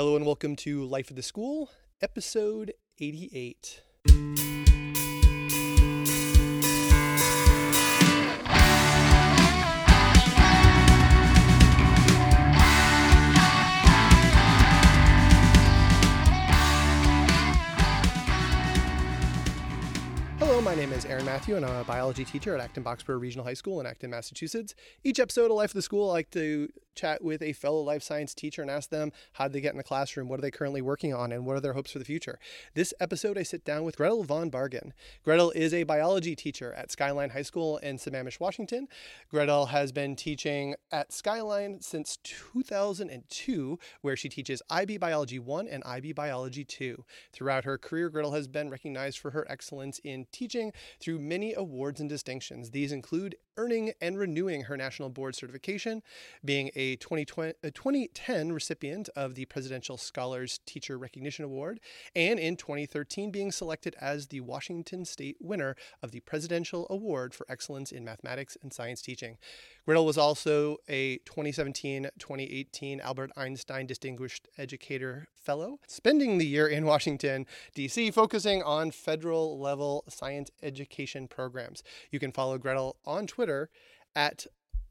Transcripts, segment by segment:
Hello and welcome to Life of the School, episode 88. Hello, my name is Aaron Matthew, and I'm a biology teacher at Acton Boxborough Regional High School in Acton, Massachusetts. Each episode of Life of the School, I like to chat with a fellow life science teacher and ask them how did they get in the classroom, what are they currently working on, and what are their hopes for the future. This episode, I sit down with Gretel von Bargen. Gretel is a biology teacher at Skyline High School in Sammamish, Washington. Gretel has been teaching at Skyline since 2002, where she teaches IB Biology 1 and IB Biology 2. Throughout her career, Gretel has been recognized for her excellence in teaching through many awards and distinctions. These include earning and renewing her national board certification, being a 2020, a 2010 recipient of the Presidential Scholars Teacher Recognition Award, and in 2013 being selected as the Washington State winner of the Presidential Award for Excellence in Mathematics and Science Teaching. Gretel was also a 2017 2018 Albert Einstein Distinguished Educator Fellow, spending the year in Washington, D.C., focusing on federal level science education programs. You can follow Gretel on Twitter at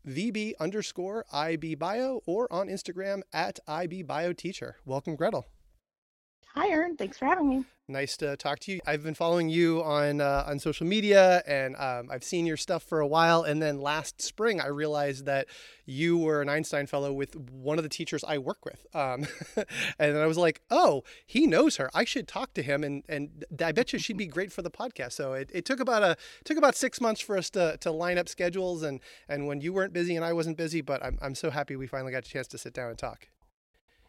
VB underscore IB Bio or on Instagram at IB Bio Teacher. Welcome, Gretel. Hi, Aaron. Thanks for having me. Nice to talk to you. I've been following you on uh, on social media, and um, I've seen your stuff for a while. And then last spring, I realized that you were an Einstein Fellow with one of the teachers I work with. Um, and I was like, "Oh, he knows her. I should talk to him." And and I bet you she'd be great for the podcast. So it, it took about a took about six months for us to to line up schedules, and and when you weren't busy and I wasn't busy, but I'm I'm so happy we finally got a chance to sit down and talk.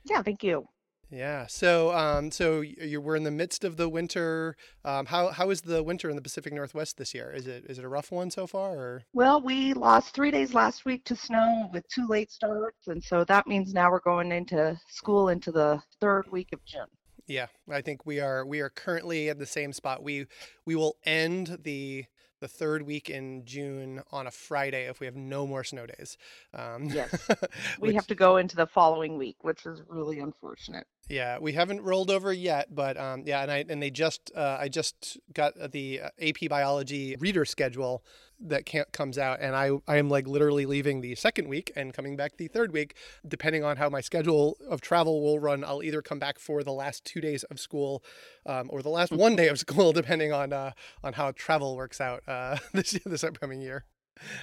Yeah, thank you. Yeah. So, um, so you we're in the midst of the winter. Um, how how is the winter in the Pacific Northwest this year? Is it is it a rough one so far? Or Well, we lost three days last week to snow with two late starts, and so that means now we're going into school into the third week of June. yeah, I think we are we are currently at the same spot. We we will end the the third week in June on a Friday if we have no more snow days. Um, Yes. We which- have to go into the following week, which is really unfortunate. Yeah, we haven't rolled over yet, but um, yeah, and I and they just uh, I just got the uh, AP Biology reader schedule that can't, comes out, and I I am like literally leaving the second week and coming back the third week, depending on how my schedule of travel will run. I'll either come back for the last two days of school, um, or the last one day of school, depending on uh, on how travel works out uh, this this upcoming year.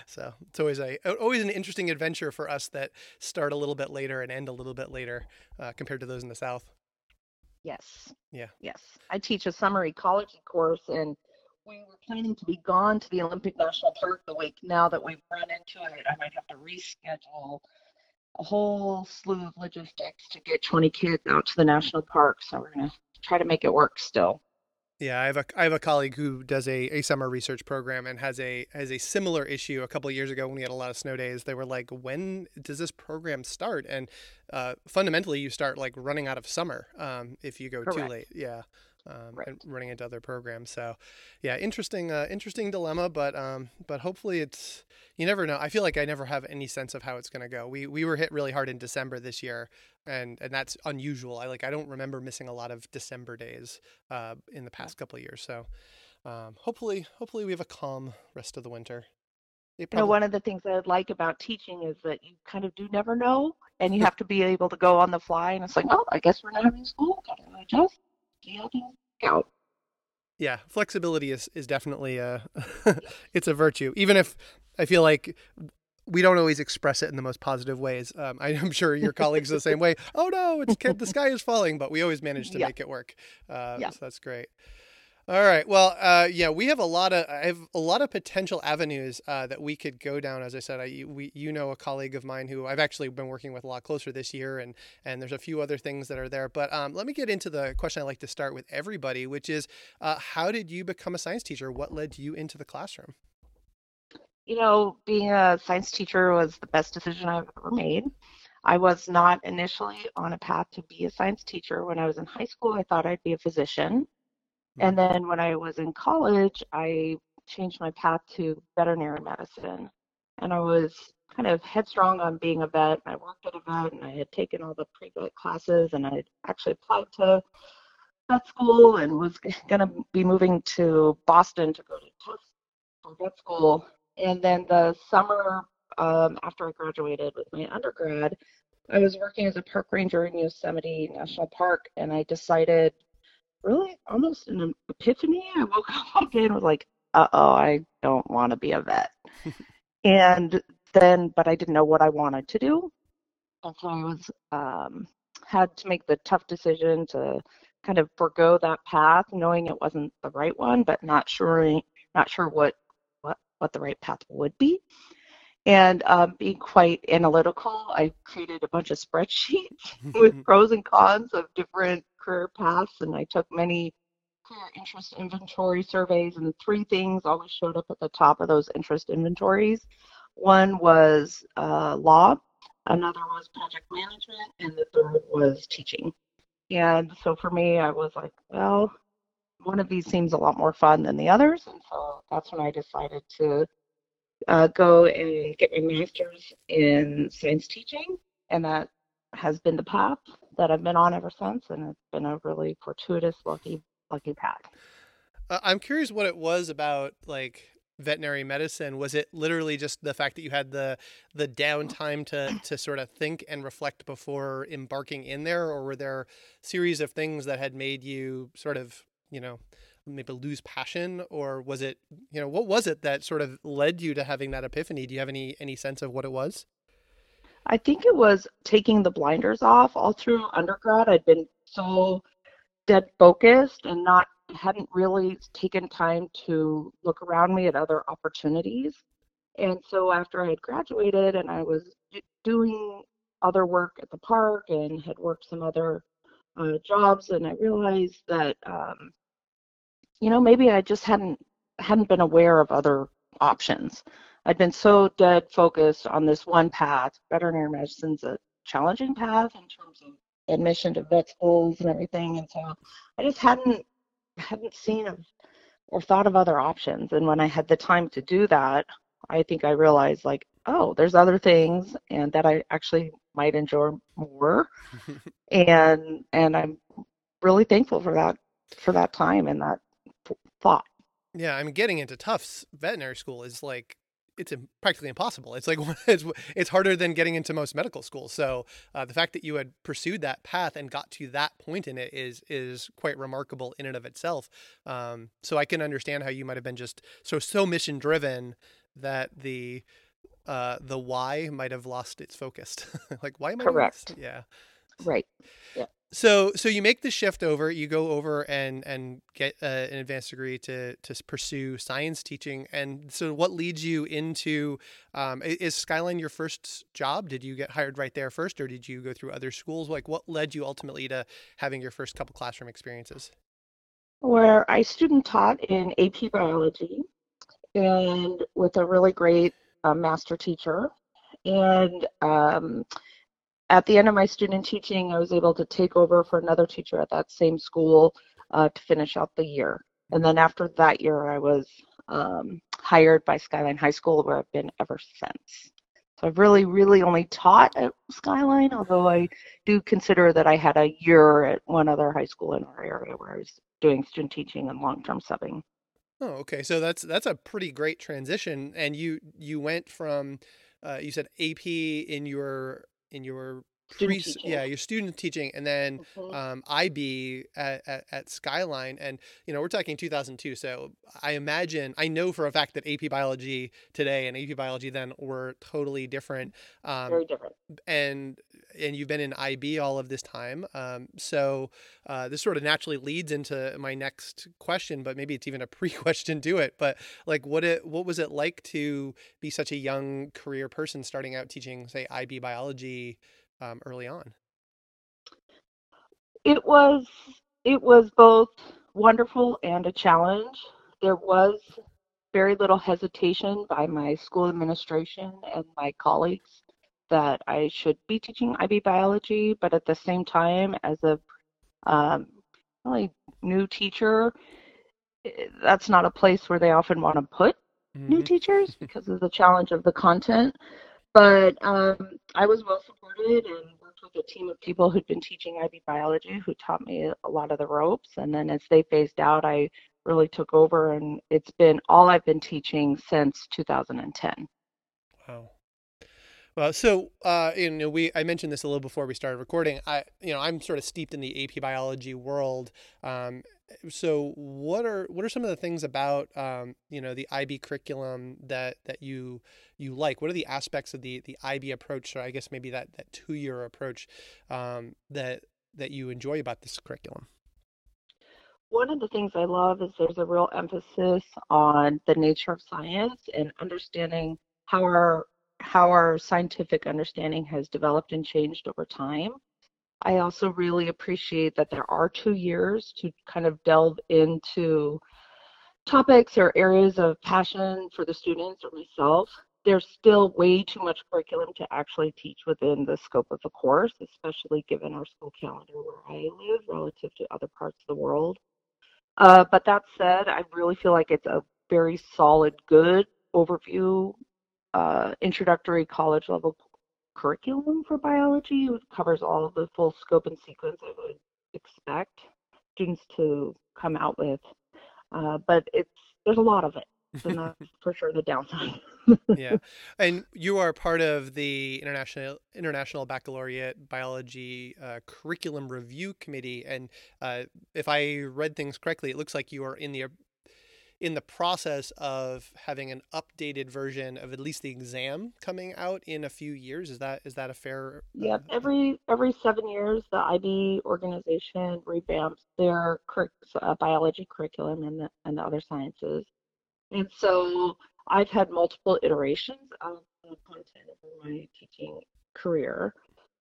So it's always a always an interesting adventure for us that start a little bit later and end a little bit later uh, compared to those in the south. Yes. Yeah. Yes. I teach a summer ecology course, and we were planning to be gone to the Olympic National Park the week. Now that we've run into it, I might have to reschedule a whole slew of logistics to get 20 kids out to the national park. So we're going to try to make it work still. Yeah, I have a I have a colleague who does a, a summer research program and has a has a similar issue. A couple of years ago, when we had a lot of snow days, they were like, "When does this program start?" And uh, fundamentally, you start like running out of summer um, if you go too late. Yeah, um, Right. and running into other programs. So, yeah, interesting uh, interesting dilemma, but um, but hopefully it's you never know. I feel like I never have any sense of how it's going to go. We we were hit really hard in December this year, and and that's unusual. I like I don't remember missing a lot of December days uh, in the past couple of years. So um, hopefully hopefully we have a calm rest of the winter. It You know, one of the things I like about teaching is that you kind of do never know, and you have to be able to go on the fly. And it's like, well, I guess we're not having school. Gotta adjust. See how things work out. yeah, flexibility is is definitely a it's a virtue. Even if I feel like we don't always express it in the most positive ways. Um, I, am sure your colleagues are the same way. Oh no, it's the sky is falling, but we always manage to Yeah. make it work. Uh, Yeah. So that's great. All right. Well, uh, yeah, we have a lot of I have a lot of potential avenues uh, that we could go down. As I said, I we you know a colleague of mine who I've actually been working with a lot closer this year, and and there's a few other things that are there. But um, let me get into the question I like to start with everybody, which is, uh, how did you become a science teacher? What led you into the classroom? You know, being a science teacher was the best decision I've ever made. I was not initially on a path to be a science teacher. When I was in high school, I thought I'd be a physician. And then when I was in college, I changed my path to veterinary medicine. And I was kind of headstrong on being a vet. I worked at a vet and I had taken all the pre-vet classes and I had actually applied to vet school and was going to be moving to Boston to go to for vet school. And then the summer um, after I graduated with my undergrad, I was working as a park ranger in Yosemite National Park and I decided really almost an epiphany. I woke up one day and was like, uh oh, I don't want to be a vet. and then, but I didn't know what I wanted to do. And so I was, um, had to make the tough decision to kind of forego that path, knowing it wasn't the right one, but not sure, not sure what, what, what the right path would be. And um, being quite analytical, I created a bunch of spreadsheets with pros and cons of different career paths, and I took many career interest inventory surveys, and three things always showed up at the top of those interest inventories. One was uh, law, another was project management, and the third was teaching. And so for me, I was like, well, one of these seems a lot more fun than the others. And so that's when I decided to uh, go and get my master's in science teaching. And that has been the path that I've been on ever since. And it's been a really fortuitous, lucky, lucky path. Uh, I'm curious what it was about like veterinary medicine was it literally just the fact that you had the the downtime to to sort of think and reflect before embarking in there or were there series of things that had made you sort of you know maybe lose passion or was it you know what was it that sort of led you to having that epiphany do you have any any sense of what it was i think it was taking the blinders off all through undergrad i'd been so dead focused and not hadn't really taken time to look around me at other opportunities. And so after I had graduated and I was doing other work at the park and had worked some other uh, jobs, and I realized that um, you know maybe I just hadn't hadn't been aware of other options. I'd been so dead focused on this one path. Veterinary medicine's a challenging path in terms of admission to vet schools and everything, and so I just hadn't hadn't seen or thought of other options. And when I had the time to do that, I think I realized like, oh, there's other things and that I actually might enjoy more. and and I'm really thankful for that for that time and that thought. Yeah, I mean, getting into Tufts veterinary school is like it's practically impossible. It's like it's, it's harder than getting into most medical schools. So uh, the fact that you had pursued that path and got to that point in it is is quite remarkable in and of itself. Um, so I can understand how you might have been just so so mission driven that the uh, the why might have lost its focus. like why am I correct? Yeah. Right. Yeah. So so you make the shift over, you go over and and get uh, an advanced degree to to pursue science teaching. And so what leads you into um, is Skyline your first job? Did you get hired right there first, or did you go through other schools? Like what led you ultimately to having your first couple classroom experiences? Where I student taught in AP biology, and with a really great uh, master teacher, and um, at the end of my student teaching, I was able to take over for another teacher at that same school uh, to finish out the year. And then after that year, I was um, hired by Skyline High School, where I've been ever since. So I've really, really only taught at Skyline, although I do consider that I had a year at one other high school in our area where I was doing student teaching and long-term subbing. Oh, okay. So that's that's a pretty great transition. And you you went from uh, you said AP in your in your pre yeah your student teaching and then Mhm. um, ib at, at, at skyline and you know we're talking 2002 so i imagine i know for a fact that ap biology today and ap biology then were totally different um, Very different. and and you've been in ib all of this time um, so uh, this sort of naturally leads into my next question but maybe it's even a pre-question to it but like what it what was it like to be such a young career person starting out teaching say ib biology um, early on It was it was both wonderful and a challenge. There was very little hesitation by my school administration and my colleagues that I should be teaching IB biology, but at the same time, as a um, really new teacher, eh, that's not a place where they often want to put new Mhm. teachers because of the challenge of the content. But um, I was well supported and worked with a team of people who'd been teaching IB biology who taught me a lot of the ropes. And then as they phased out, I really took over, and it's been all I've been teaching since 2010. Wow. Well, so uh, you know, we I mentioned this a little before we started recording. I, you know, I'm sort of steeped in the AP biology world. Um, so, what are what are some of the things about um, you know the IB curriculum that that you you like? What are the aspects of the the IB approach, or I guess maybe that that two year approach um, that that you enjoy about this curriculum? One of the things I love is there's a real emphasis on the nature of science and understanding how our how our scientific understanding has developed and changed over time. I also really appreciate that there are two years to kind of delve into topics or areas of passion for the students or myself. There's still way too much curriculum to actually teach within the scope of the course, especially given our school calendar where I live relative to other parts of the world. Uh, but that said, I really feel like it's a very solid, good overview uh, introductory college level curriculum for biology. It covers all of the full scope and sequence I would expect students to come out with. Uh, but it's there's a lot of it. So that's for sure the downside. yeah, and you are part of the international international baccalaureate biology uh, curriculum review committee, and uh, if I read things correctly, it looks like you are in the in the process of having an updated version of at least the exam coming out in a few years. Is that is that a fair? Yep. Uh, every every seven years, the IB organization revamps their uh, biology curriculum and the and the other sciences, and so I've had multiple iterations of the content over my teaching career.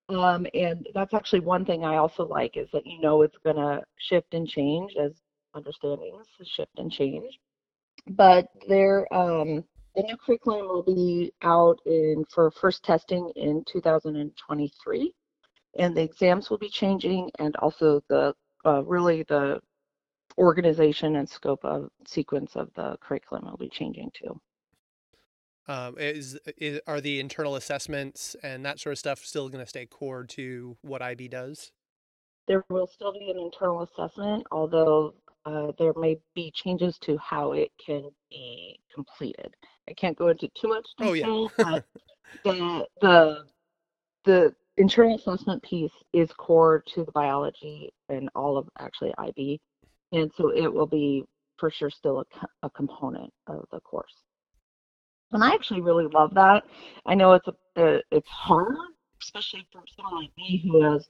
Um, and that's actually one thing I also like is that you know it's going to shift and change as understandings shift and change but there um, the new curriculum will be out in for first testing in 2023 and the exams will be changing and also the uh, really the organization and scope of sequence of the curriculum will be changing too um, is, is are the internal assessments and that sort of stuff still going to stay core to what IB does? There will still be an internal assessment, although uh, there may be changes to how it can be completed. I can't go into too much detail, oh, yeah. but the the the internal assessment piece is core to the biology and all of actually IB, and so it will be for sure still a, a component of the course. And I actually really love that. I know it's a, it's hard, especially for someone like me who has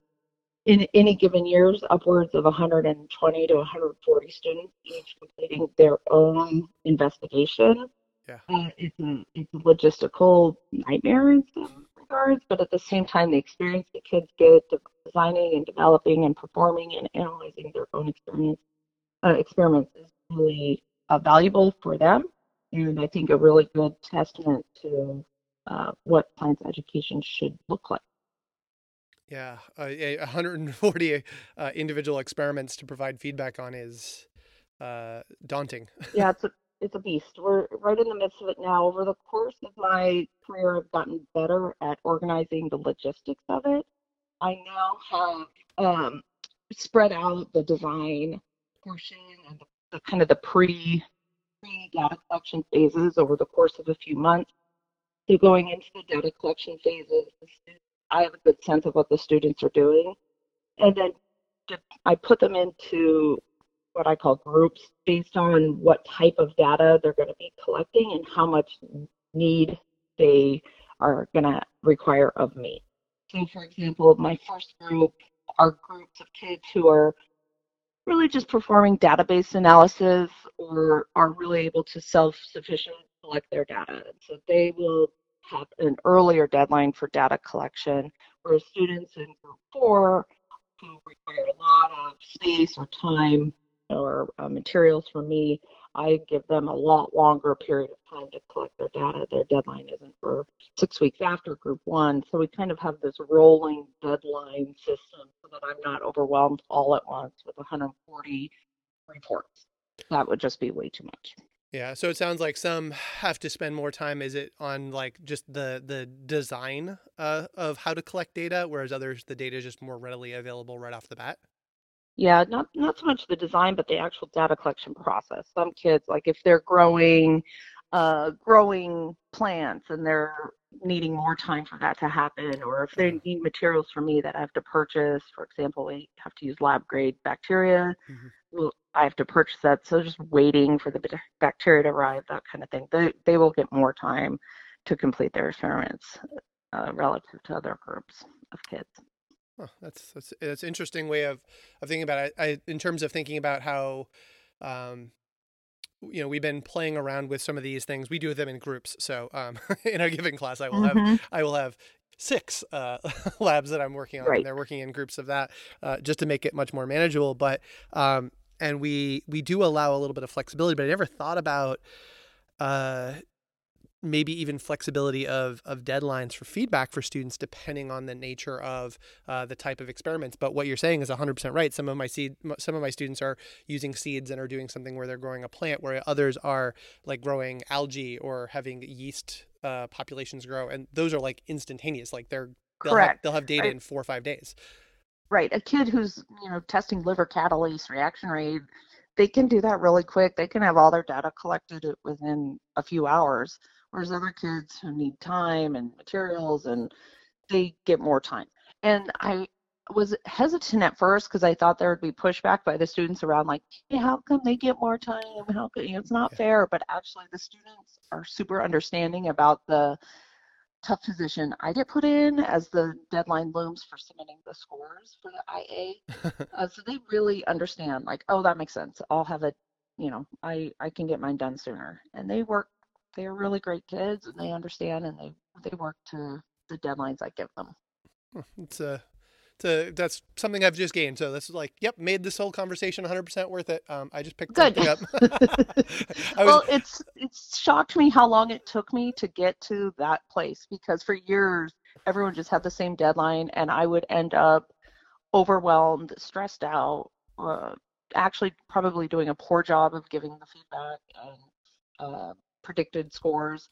in any given years upwards of 120 to 140 students each completing their own investigation. Yeah. Uh, it's a it's a logistical nightmare in some regards, but at the same time, the experience the kids get designing and developing and performing and analyzing their own experience uh, experiments is really uh, valuable for them, and I think a really good testament to uh, what science education should look like. Yeah, uh, 140 uh, individual experiments to provide feedback on is uh, daunting. yeah, it's a it's a beast. We're right in the midst of it now. Over the course of my career, I've gotten better at organizing the logistics of it. I now have um, spread out the design portion and the, the kind of the pre pre data collection phases over the course of a few months. So going into the data collection phases, the students I have a good sense of what the students are doing. And then I put them into what I call groups based on what type of data they're going to be collecting and how much need they are going to require of me. So, for example, my first group are groups of kids who are really just performing database analysis or are really able to self sufficient collect their data. So they will have an earlier deadline for data collection, whereas students in group four who require a lot of space or time or uh, materials from me, I give them a lot longer period of time to collect their data. Their deadline isn't for six weeks after group one. So we kind of have this rolling deadline system so that I'm not overwhelmed all at once with 140 reports. That would just be way too much. Yeah, so it sounds like some have to spend more time. Is it on like just the the design uh, of how to collect data, whereas others the data is just more readily available right off the bat? Yeah, not not so much the design, but the actual data collection process. Some kids, like if they're growing, uh, growing plants and they're needing more time for that to happen, or if they need materials from me that I have to purchase, for example, we have to use lab grade bacteria. Mhm. Well, I have to purchase that, so just waiting for the bacteria to arrive, that kind of thing. They they will get more time to complete their experiments uh, relative to other groups of kids. Huh, that's that's that's interesting way of of thinking about it. I, in terms of thinking about how, um, you know, we've been playing around with some of these things. We do them in groups. So um, in a given class, I will have hmm I will have six uh, labs that I'm working on, and they're working in groups of that uh, just to make it much more manageable. But um, and we we do allow a little bit of flexibility, but I never thought about uh, maybe even flexibility of of deadlines for feedback for students depending on the nature of uh, the type of experiments but what you're saying is 100% right some of my seed some of my students are using seeds and are doing something where they're growing a plant where others are like growing algae or having yeast uh, populations grow and those are like instantaneous like they're they'll have, Correct. they'll have data Right. in four or five days Right. A kid who's, you know, testing liver catalase reaction rate, they can do that really quick. They can have all their data collected within a few hours, whereas other kids who need time and materials and they get more time. And I was hesitant at first because I thought there would be pushback by the students around like, hey, how come they get more time? How come, you know, it's not fair. But actually the students are super understanding about the tough position I get put in as the deadline looms for submitting the scores for the IA. Uh, so they really understand, like, oh, that makes sense. I'll have it, you know, I I can get mine done sooner. And they work. They are really great kids, and they understand, and they they work to the deadlines I give them. it's a it's a, that's something I've just gained. So this is like, yep, made this whole conversation 100% worth it. Um, I just picked Good. up. Was well, it's it's shocked me how long it took me to get to that place because for years everyone just had the same deadline, and I would end up overwhelmed, stressed out, uh, actually probably doing a poor job of giving the feedback and uh, predicted scores.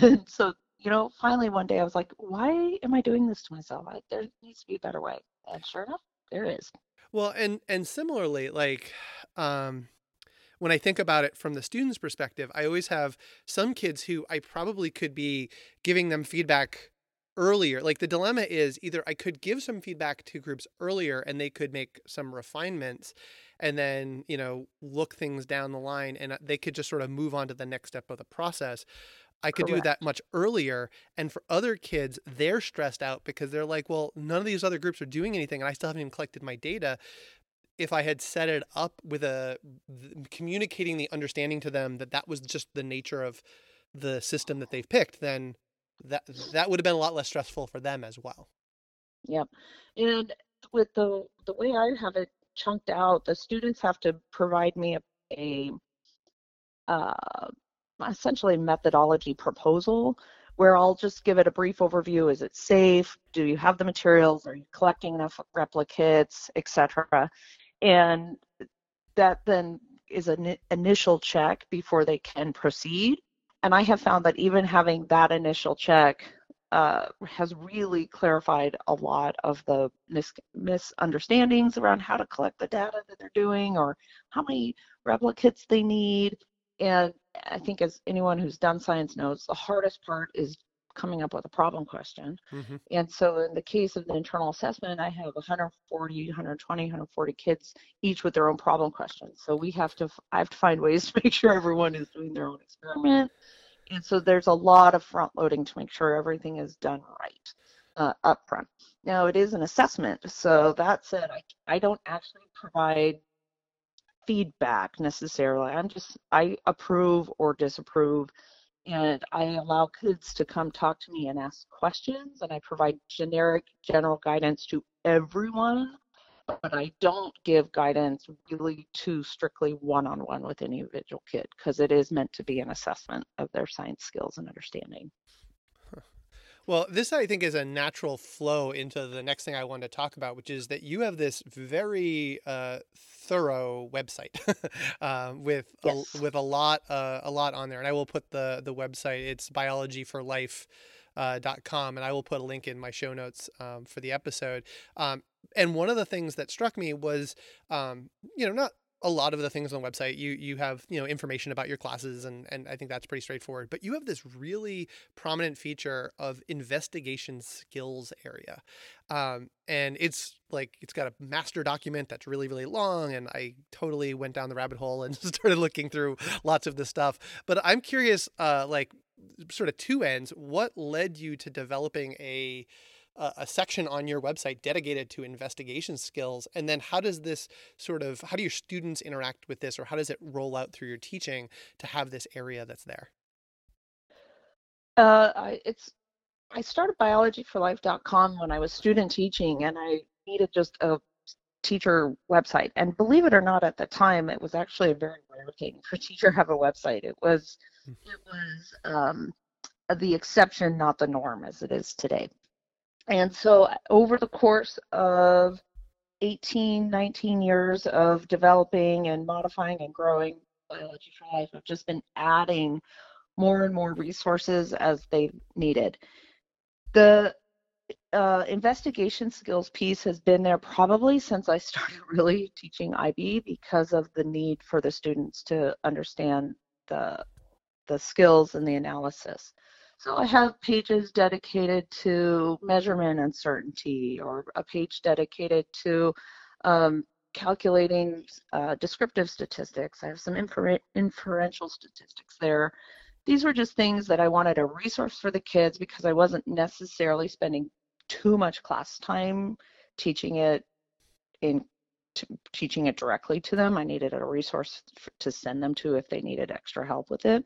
And so, you know, finally one day I was like, why am I doing this to myself? I, there needs to be a better way. And sure enough, there is. Well, and and similarly, like um, when I think about it from the student's perspective, I always have some kids who I probably could be giving them feedback earlier. Like the dilemma is either I could give some feedback to groups earlier and they could make some refinements and then, you know, look things down the line and uh, they could just sort of move on to the next step of the process. I could do that much earlier. And for other kids, they're stressed out because they're like, well, none of these other groups are doing anything and I still haven't even collected my data if I had set it up with a communicating the understanding to them that that was just the nature of the system that they've picked, then that that would have been a lot less stressful for them as well. Yep. And with the the way I have it chunked out, the students have to provide me a, a uh, essentially methodology proposal where I'll just give it a brief overview. Is it safe? Do you have the materials? Are you collecting enough replicates, etc. And that then is an initial check before they can proceed. And I have found that even having that initial check uh, has really clarified a lot of the mis- misunderstandings around how to collect the data that they're doing or how many replicates they need. And I think, as anyone who's done science knows, the hardest part is coming up with a problem question. Mm-hmm. And so, in the case of the internal assessment, I have 140, 120, 140 kids, each with their own problem questions. So we have to, I have to find ways to make sure everyone is doing their own experiment. And so there's a lot of front loading to make sure everything is done right uh, up front. Now it is an assessment, so that said, I, I don't actually provide feedback necessarily. I'm just I approve or disapprove, and I allow kids to come talk to me and ask questions, and I provide generic general guidance to everyone but I don't give guidance really too strictly one-on-one with any individual kid because it is meant to be an assessment of their science skills and understanding. Well, this I think is a natural flow into the next thing I wanted to talk about, which is that you have this very uh, thorough website um, with yes. a, with a lot uh, a lot on there, and I will put the the website. It's biology for. Uh, .com and I will put a link in my show notes um, for the episode. Um, and one of the things that struck me was, um, you know, not a lot of the things on the website you you have you know information about your classes and and I think that's pretty straightforward but you have this really prominent feature of investigation skills area um, and it's like it's got a master document that's really really long and I totally went down the rabbit hole and started looking through lots of this stuff but I'm curious uh, like sort of two ends what led you to developing a a, a section on your website dedicated to investigation skills and then how does this sort of how do your students interact with this or how does it roll out through your teaching to have this area that's there uh, I, it's I started biologyforlife.com when I was student teaching and I needed just a teacher website. And believe it or not, at the time, it was actually a very rare thing for a teacher to have a website. It was hmm. it was um, the exception, not the norm, as it is today. And so over the course of 18, 19 years of developing and modifying and growing Biology for I've just been adding more and more resources as they've needed. The uh, investigation skills piece has been there probably since I started really teaching IB because of the need for the students to understand the the skills and the analysis. So I have pages dedicated to measurement uncertainty or a page dedicated to um, calculating uh, descriptive statistics. I have some infer inferential statistics there. These were just things that I wanted a resource for the kids because I wasn't necessarily spending too much class time teaching it in teaching it directly to them. I needed a resource to send them to if they needed extra help with it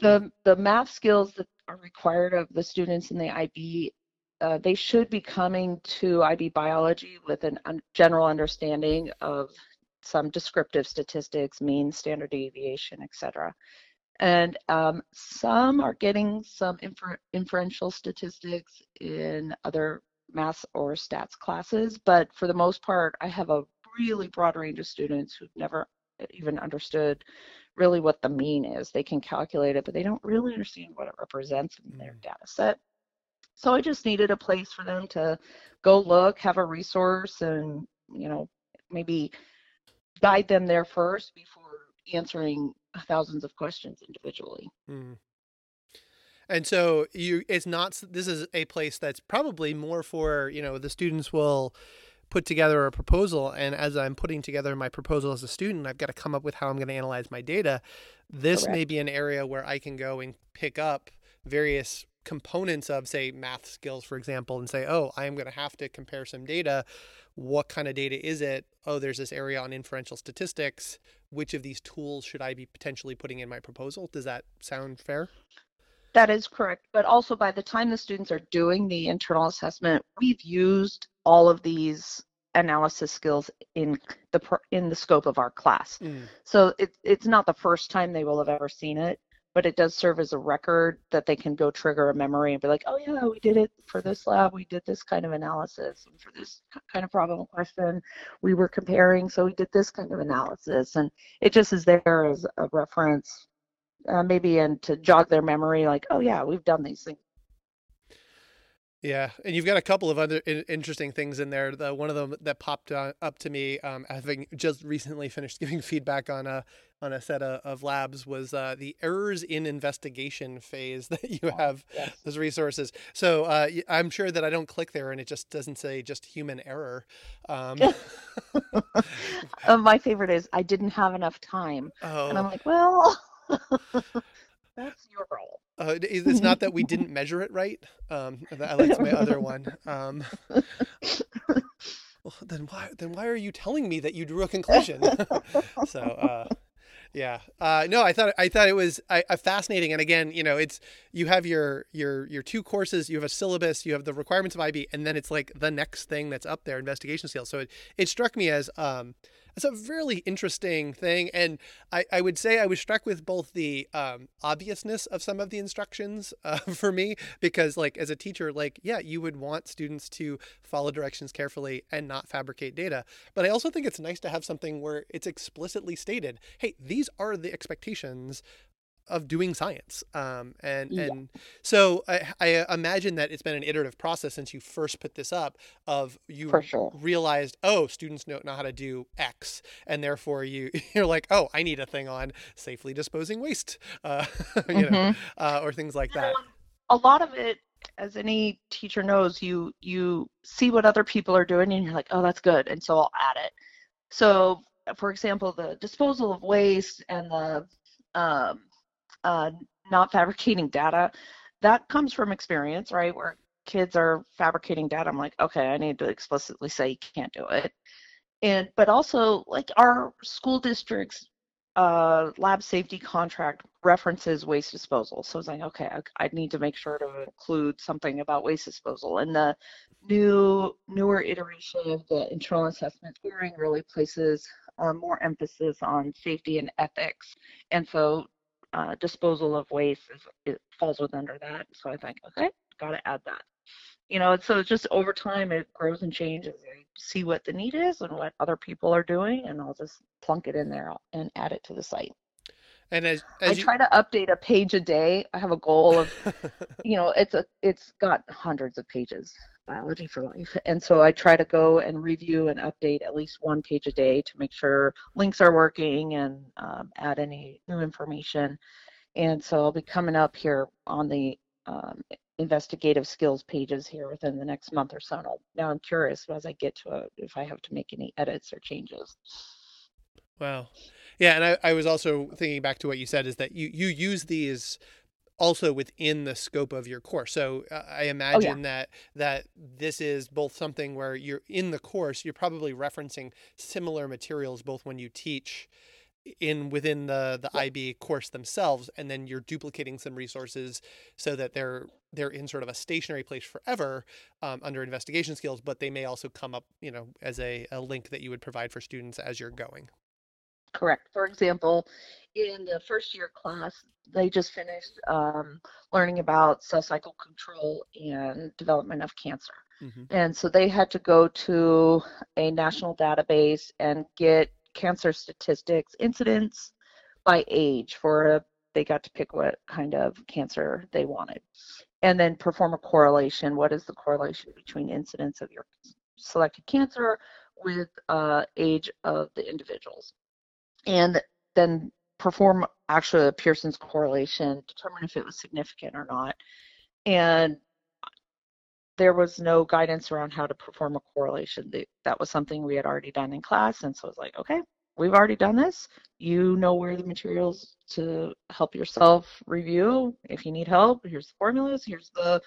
the the math skills that are required of the students in the IB, uh, they should be coming to IB biology with a un general understanding of some descriptive statistics, mean, standard deviation, etc. And um, some are getting some infer inferential statistics in other math or stats classes, but for the most part, I have a really broad range of students who've never even understood really what the mean is. They can calculate it, but they don't really understand what it represents in their mm. data set. So I just needed a place for them to go look, have a resource, and you know maybe guide them there first before answering thousands of questions individually. Mm. And so you, it's not. This is a place that's probably more for you know the students will put together a proposal and as i'm putting together my proposal as a student i've got to come up with how i'm going to analyze my data. This Correct. may be an area where i can go and pick up various components of say math skills for example and say oh i'm going to have to compare some data. What kind of data is it? Oh there's this area on inferential statistics. Which of these tools should i be potentially putting in my proposal? Does that sound fair that is correct. But also by the time the students are doing the internal assessment, we've used all of these analysis skills in the in the scope of our class. Mm. So it, it's not the first time they will have ever seen it, but it does serve as a record that they can go trigger a memory and be like, oh yeah, we did it for this lab, we did this kind of analysis, and for this kind of problem question, we were comparing, so we did this kind of analysis, and it just is there as a reference uh, maybe and to jog their memory like oh yeah we've done these things yeah, and you've got a couple of other interesting things in there. The one of them that popped up to me, um, having just recently finished giving feedback on a on a set of, of labs, was uh, the errors in investigation phase that you oh, have yes. those resources. So uh, I'm sure that I don't click there and it just doesn't say just human error. Um, uh, my favorite is I didn't have enough time, oh. and I'm like, well. That's your role. Uh, it's not that we didn't measure it right. Um, that's my other one. Um, well, then why then why are you telling me that you drew a conclusion? so uh, yeah, uh, no, I thought I thought it was fascinating. And again, you know, it's you have your your your two courses, you have a syllabus, you have the requirements of IB, and then it's like the next thing that's up there, investigation skills. So it, it struck me as um, That's a really interesting thing. And I, I would say I was struck with both the um, obviousness of some of the instructions uh, for me, because, like, as a teacher, like, yeah, you would want students to follow directions carefully and not fabricate data. But I also think it's nice to have something where it's explicitly stated hey, these are the expectations of doing science. Um, and yeah. and so I, I, imagine that it's been an iterative process since you first put this up. Of you sure. realized, oh, students know, know how to do X, and therefore you you're like, oh, I need a thing on safely disposing waste, uh, you mm-hmm. know, uh, or things like that. A lot of it. As any teacher knows, you you see what other people are doing, and you're like, "Oh, that's good," and so I'll add it. So, for example, the disposal of waste and the um, uh, not fabricating data, that comes from experience, right? Where kids are fabricating data, I'm like, okay, I need to explicitly say you can't do it. And but also like our school districts uh, lab safety contract references waste disposal. So it's like, okay, I, I, need to make sure to include something about waste disposal. And the new newer iteration of the internal assessment scoring really places uh, more emphasis on safety and ethics. And so uh, disposal of waste is, it falls within under that. So I think, okay, got to add that. You know, so it's just over time it grows and changes. I see what the need is and what other people are doing, and I'll just plunk it in there and add it to the site. And as, as I you... try to update a page a day. I have a goal of, you know, it's a it's got hundreds of pages biology for life. And so I try to go and review and update at least one page a day to make sure links are working and um, add any new information. And so I'll be coming up here on the um, investigative skills pages here within the next month or so. Now, now I'm curious as I get to it if I have to make any edits or changes. Wow. Yeah, and I, I was also thinking back to what you said is that you, you use these also within the scope of your course. So uh, I imagine oh, yeah. that that this is both something where you're in the course, you're probably referencing similar materials both when you teach in within the the IB course themselves, and then you're duplicating some resources so that they're they're in sort of a stationary place forever um, under investigation skills, but they may also come up, you know, as a, a link that you would provide for students as you're going. Correct. For example, in the first year class, they just finished um, learning about cell cycle control and development of cancer. Mm-hmm. And so they had to go to a national database and get cancer statistics, incidents by age for a, they got to pick what kind of cancer they wanted. And then perform a correlation. What is the correlation between incidence of your selected cancer with uh, age of the individuals? And then perform actually a Pearson's correlation, determine if it was significant or not. And there was no guidance around how to perform a correlation. That was something we had already done in class. And so I was like, okay, we've already done this. You know where the materials to help yourself review. If you need help, here's the formulas, here's the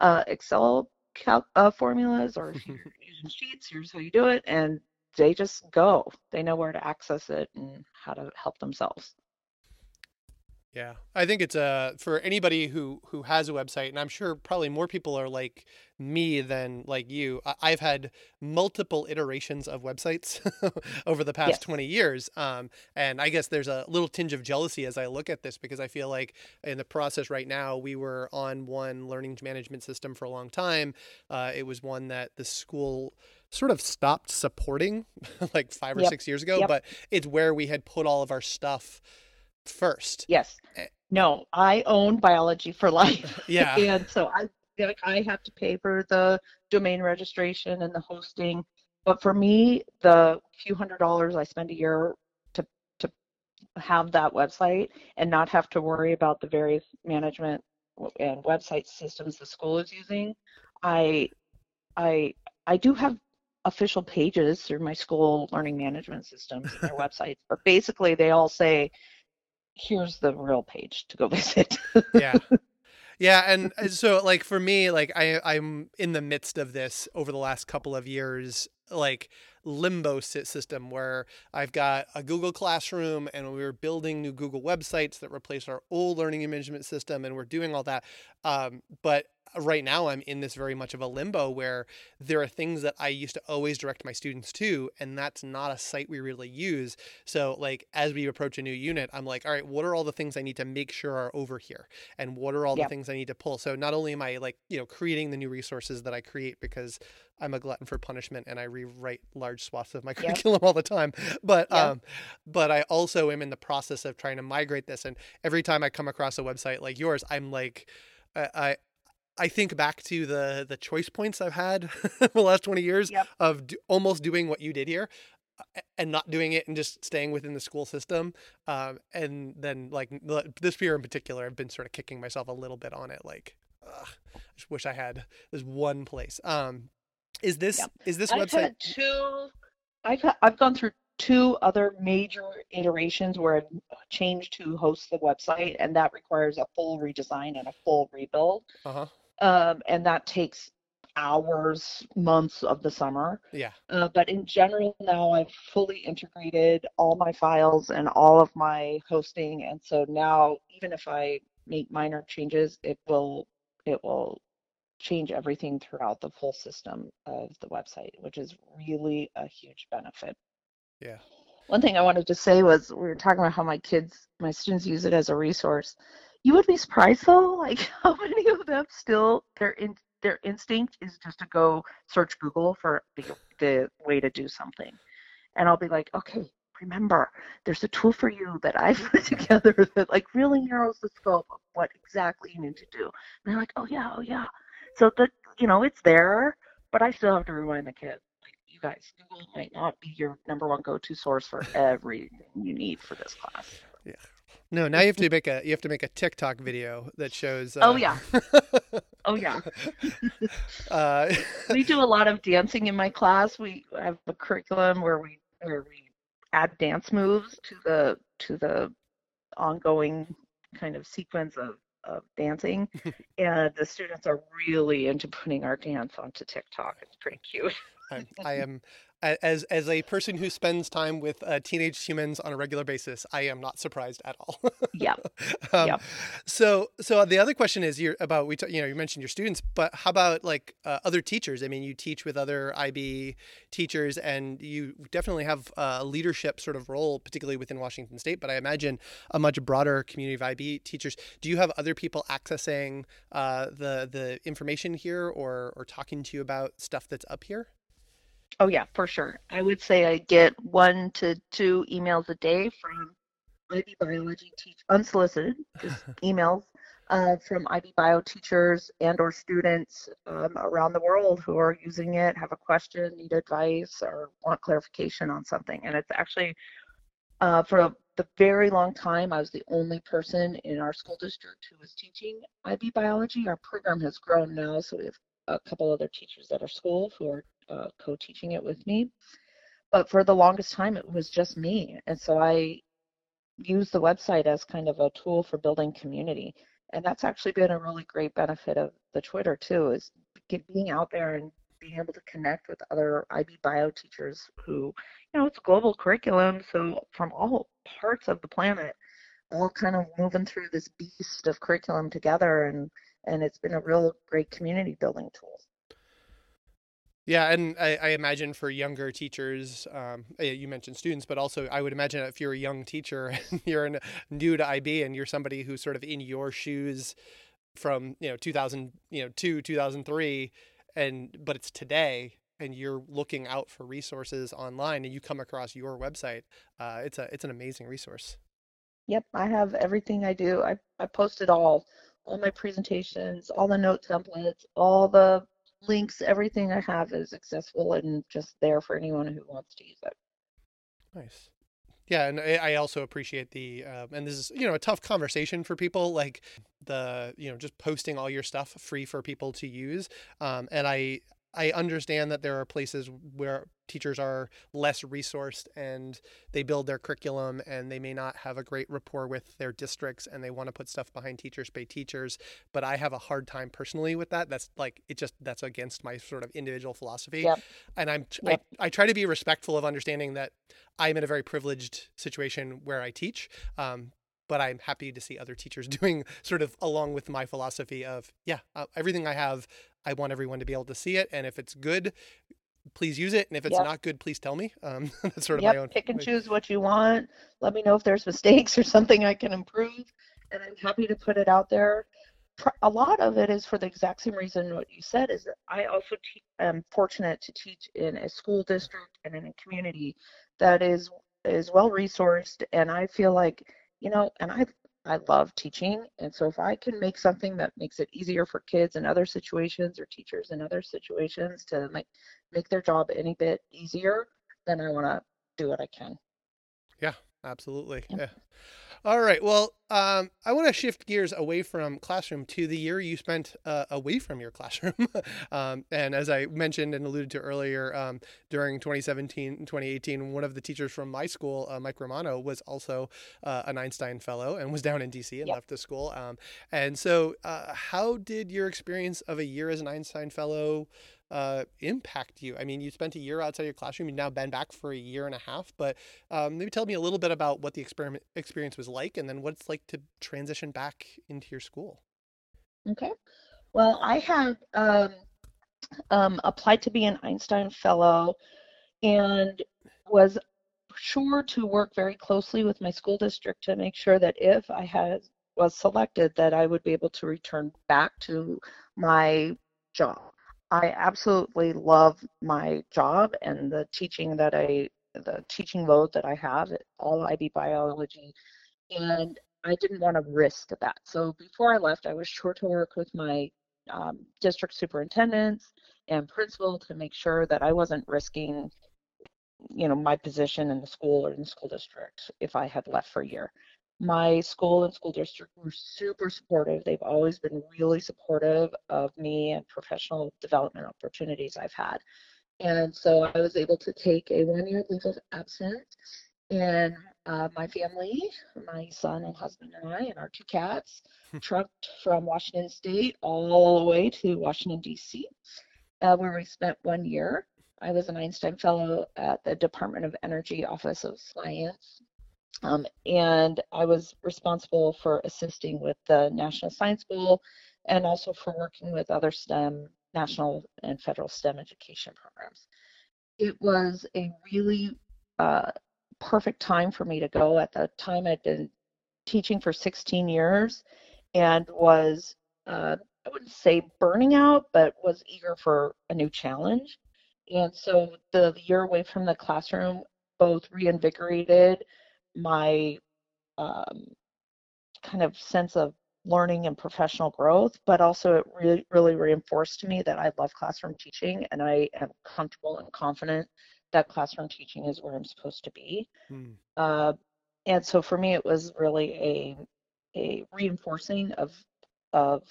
uh, Excel cal- uh, formulas, or if you're using sheets, here's how you do it. And they just go. They know where to access it and how to help themselves. Yeah, I think it's a uh, for anybody who who has a website, and I'm sure probably more people are like me than like you. I've had multiple iterations of websites over the past yes. 20 years, um, and I guess there's a little tinge of jealousy as I look at this because I feel like in the process right now we were on one learning management system for a long time. Uh, it was one that the school sort of stopped supporting like five or yep. six years ago, yep. but it's where we had put all of our stuff first. Yes. Eh no, I own biology for life. Yeah. and so I like I have to pay for the domain registration and the hosting. But for me, the few hundred dollars I spend a year to to have that website and not have to worry about the various management and website systems the school is using, I I I do have official pages through my school learning management systems and their websites, but basically they all say, here's the real page to go visit. yeah. Yeah, and uh, so like for me, like I I'm in the midst of this over the last couple of years, like limbo system where I've got a Google Classroom and we were building new Google websites that replace our old learning management system and we're doing all that. Um, but right now I'm in this very much of a limbo where there are things that I used to always direct my students to, and that's not a site we really use. So, like, as we approach a new unit, I'm like, all right, what are all the things I need to make sure are over here? And what are all Yep. the things I need to pull? So, not only am I like, you know, creating the new resources that I create because I'm a glutton for punishment and I rewrite large swaths of my Yep. curriculum all the time, but, Yep. um, but I also am in the process of trying to migrate this. And every time I come across a website like yours, I'm like, I, I think back to the the choice points I've had the last 20 years Yep. of do, almost doing what you did here uh, and not doing it and just staying within the school system. Um, and then like this year in particular, I've been sort of kicking myself a little bit on it. Like, ugh, I just wish I had this one place. Um, is this Yep. is this I've website? had two. I've had, I've gone through two other major iterations where I've changed to host the website, and that requires a full redesign and a full rebuild. Uh huh. Um, and that takes hours, months of the summer. Yeah. Uh, but in general, now I've fully integrated all my files and all of my hosting, and so now even if I make minor changes, it will it will change everything throughout the full system of the website, which is really a huge benefit. Yeah. One thing I wanted to say was we were talking about how my kids, my students use it as a resource. You would be surprised though, like how many of them still their in their instinct is just to go search Google for the, the way to do something. And I'll be like, okay, remember, there's a tool for you that I put together that like really narrows the scope of what exactly you need to do. And they're like, oh yeah, oh yeah. So the you know, it's there, but I still have to remind the kids, like, you guys, Google might not be your number one go-to source for everything you need for this class. No, now you have to make a you have to make a TikTok video that shows. Uh, Oh yeah, oh yeah. uh, we do a lot of dancing in my class. We have a curriculum where we where we add dance moves to the to the ongoing kind of sequence of, of dancing. and the students are really into putting our dance onto TikTok. It's pretty cute. I'm, I am as as a person who spends time with uh, teenage humans on a regular basis. I am not surprised at all. Yeah. um, Yep. So so the other question is you about we t- you know you mentioned your students, but how about like uh, other teachers? I mean, you teach with other IB teachers, and you definitely have a leadership sort of role, particularly within Washington State. But I imagine a much broader community of IB teachers. Do you have other people accessing uh, the the information here, or or talking to you about stuff that's up here? Oh yeah, for sure. I would say I get one to two emails a day from IB biology teach unsolicited, just emails uh, from IB bio teachers and or students um, around the world who are using it, have a question, need advice, or want clarification on something. And it's actually uh, for a, the very long time, I was the only person in our school district who was teaching IB biology. Our program has grown now, so we have a couple other teachers at our school who are uh, co-teaching it with me. But for the longest time, it was just me, and so I used the website as kind of a tool for building community. And that's actually been a really great benefit of the Twitter too, is being out there and being able to connect with other IB bio teachers who, you know, it's global curriculum, so from all parts of the planet, all kind of moving through this beast of curriculum together, and and it's been a real great community building tool. Yeah, and I, I imagine for younger teachers, um, eh, you mentioned students, but also I would imagine if you're a young teacher you're new to IB and you're somebody who's sort of in your shoes from you know 2000 you know two 2003 and but it's today and you're looking out for resources online and you come across your website uh, it's a it's an amazing resource Yep, I have everything I do. I, I post it all, all my presentations, all the note templates, all the links, everything I have is accessible and just there for anyone who wants to use it. Nice. Yeah, and I also appreciate the um, and this is you know a tough conversation for people like the you know just posting all your stuff free for people to use. Um, and I I understand that there are places where teachers are less resourced and they build their curriculum and they may not have a great rapport with their districts and they want to put stuff behind teachers pay teachers but i have a hard time personally with that that's like it just that's against my sort of individual philosophy Yep. and i'm Yep. I, I try to be respectful of understanding that i'm in a very privileged situation where i teach um, but I'm happy to see other teachers doing sort of along with my philosophy of, yeah, uh, everything I have, I want everyone to be able to see it. And if it's good, please use it. And if it's Yep. not good, please tell me. Um, that's sort of Yep, my own. pick and choose what you want. Let me know if there's mistakes or something I can improve, and I'm happy to put it out there. A lot of it is for the exact same reason what you said is that I also te- am fortunate to teach in a school district and in a community that is is well resourced, and I feel like you know, and I I love teaching, and so if I can make something that makes it easier for kids in other situations or teachers in other situations to make make their job any bit easier, then I want to do what I can. Absolutely. Yep. Yeah. All right. Well, um, I want to shift gears away from classroom to the year you spent uh, away from your classroom. um, and as I mentioned and alluded to earlier, um, during 2017 and 2018, one of the teachers from my school, uh, Mike Romano, was also uh, an Einstein Fellow and was down in DC and Yep. left the school. Um, and so, uh, how did your experience of a year as an Einstein Fellow? Uh, impact you? I mean, you spent a year outside your classroom. You've now been back for a year and a half, but um, maybe tell me a little bit about what the experiment experience was like, and then what it's like to transition back into your school. Okay. Well, I had um, um, applied to be an Einstein Fellow and was sure to work very closely with my school district to make sure that if I had was selected, that I would be able to return back to my job. I absolutely love my job and the teaching that I, the teaching load that I have at all IB biology, and I didn't want to risk that. So before I left, I was sure to work with my um, district superintendents and principal to make sure that I wasn't risking, you know, my position in the school or in the school district if I had left for a year. My school and school district were super supportive. They've always been really supportive of me and professional development opportunities I've had. And so I was able to take a one year leave of absence and uh, my family, my son and husband and I, and our two cats, trucked from Washington State all the way to Washington, D.C., uh, where we spent one year. I was an Einstein Fellow at the Department of Energy Office of Science. Um, and I was responsible for assisting with the National Science Bowl and also for working with other STEM, national and federal STEM education programs. It was a really uh, perfect time for me to go. At the time, I'd been teaching for 16 years and was, uh, I wouldn't say burning out, but was eager for a new challenge. And so the year away from the classroom both reinvigorated my um, kind of sense of learning and professional growth, but also it really, really reinforced to me that I love classroom teaching and I am comfortable and confident that classroom teaching is where I'm supposed to be. Hmm. Uh, and so for me, it was really a a reinforcing of of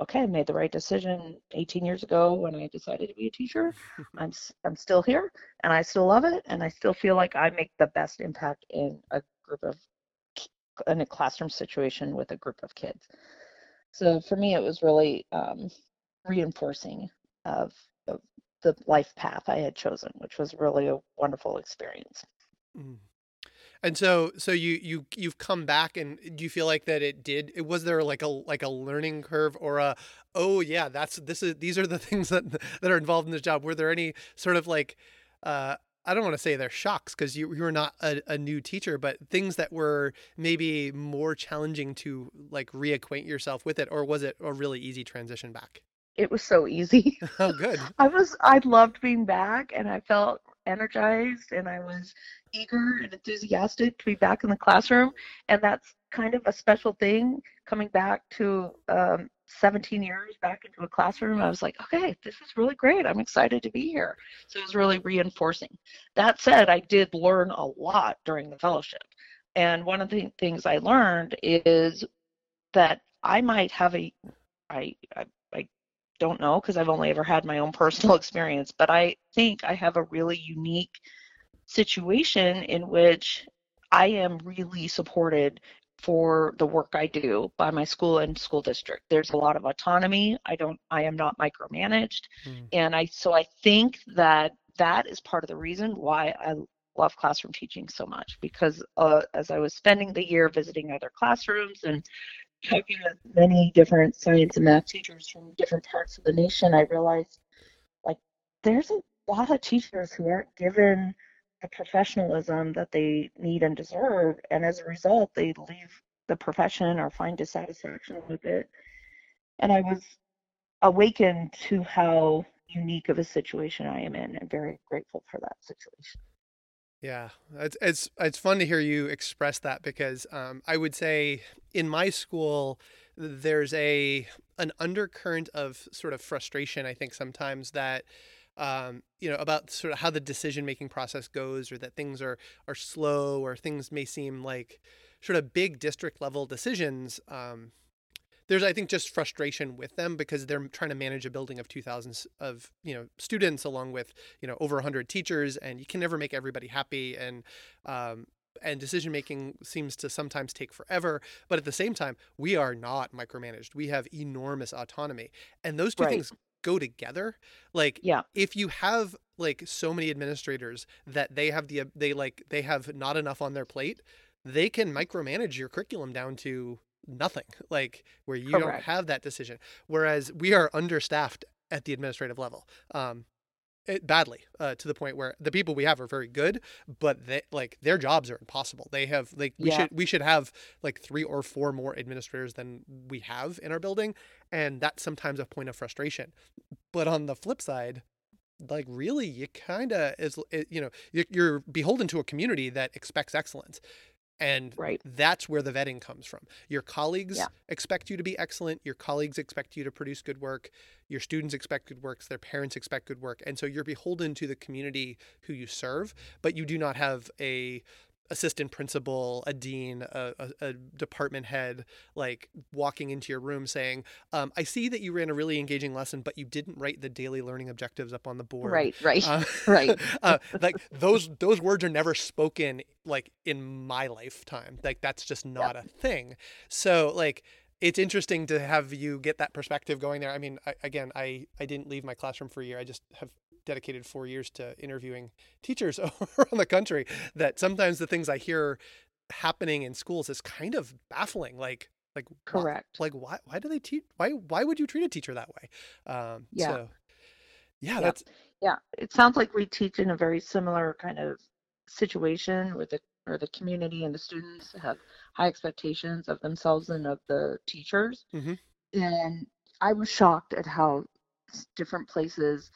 okay, I made the right decision 18 years ago when I decided to be a teacher. I'm I'm still here and I still love it and I still feel like I make the best impact in a group of in a classroom situation with a group of kids. So for me, it was really um, reinforcing of, of the life path I had chosen, which was really a wonderful experience. Mm. And so, so you you you've come back, and do you feel like that it did? It was there like a like a learning curve or a oh yeah, that's this is these are the things that that are involved in this job. Were there any sort of like uh, I don't want to say they're shocks because you you're not a, a new teacher, but things that were maybe more challenging to like reacquaint yourself with it, or was it a really easy transition back? It was so easy. Oh, good. I was I loved being back and I felt energized and I was eager and enthusiastic to be back in the classroom. And that's kind of a special thing coming back to um, 17 years back into a classroom. I was like okay this is really great. I'm excited to be here. So it was really reinforcing. That said I did learn a lot during the fellowship. And one of the things I learned is that I might have a I, I don't know because I've only ever had my own personal experience, but I think I have a really unique situation in which I am really supported for the work I do by my school and school district. There's a lot of autonomy. I don't I am not micromanaged Mm. and I so I think that that is part of the reason why I love classroom teaching so much because uh, as I was spending the year visiting other classrooms and talking with many different science and math teachers from different parts of the nation, I realized like there's a lot of teachers who aren't given the professionalism that they need and deserve, and as a result, they leave the profession or find dissatisfaction with it. And I was awakened to how unique of a situation I am in and very grateful for that situation. Yeah, it's it's it's fun to hear you express that because um, I would say in my school there's a an undercurrent of sort of frustration. I think sometimes that um, you know about sort of how the decision making process goes, or that things are are slow, or things may seem like sort of big district level decisions. Um, there's I think just frustration with them because they're trying to manage a building of 2000 of you know students along with you know over 100 teachers and you can never make everybody happy and um, and decision making seems to sometimes take forever but at the same time we are not micromanaged. We have enormous autonomy and those two right. things go together. Like yeah. if you have like so many administrators that they have the they like they have not enough on their plate they can micromanage your curriculum down to nothing like where you Correct. don't have that decision whereas we are understaffed at the administrative level um it, badly uh, to the point where the people we have are very good but they like their jobs are impossible they have like we yeah. should we should have like three or four more administrators than we have in our building and that's sometimes a point of frustration but on the flip side like really you kind of is you know you're beholden to a community that expects excellence and right. that's where the vetting comes from. Your colleagues yeah. expect you to be excellent. Your colleagues expect you to produce good work. Your students expect good works. Their parents expect good work. And so you're beholden to the community who you serve, but you do not have a assistant principal, a dean, a, a, a, department head, like walking into your room saying, um, "I see that you ran a really engaging lesson, but you didn't write the daily learning objectives up on the board." Right, right, uh, right. uh, like those those words are never spoken like in my lifetime. Like that's just not a thing. So like it's interesting to have you get that perspective going there. I mean, I, again, I I didn't leave my classroom for a year. I just have dedicated four years to interviewing teachers around the country that sometimes the things I hear happening in schools is kind of baffling. Like, like correct. Why, like why why do they teach? Why why would you treat a teacher that way? Um, yeah. So, yeah, yeah, that's yeah. It sounds like we teach in a very similar kind of situation with the or the community and the students have high expectations of themselves and of the teachers. Mm-hmm. And I was shocked at how different places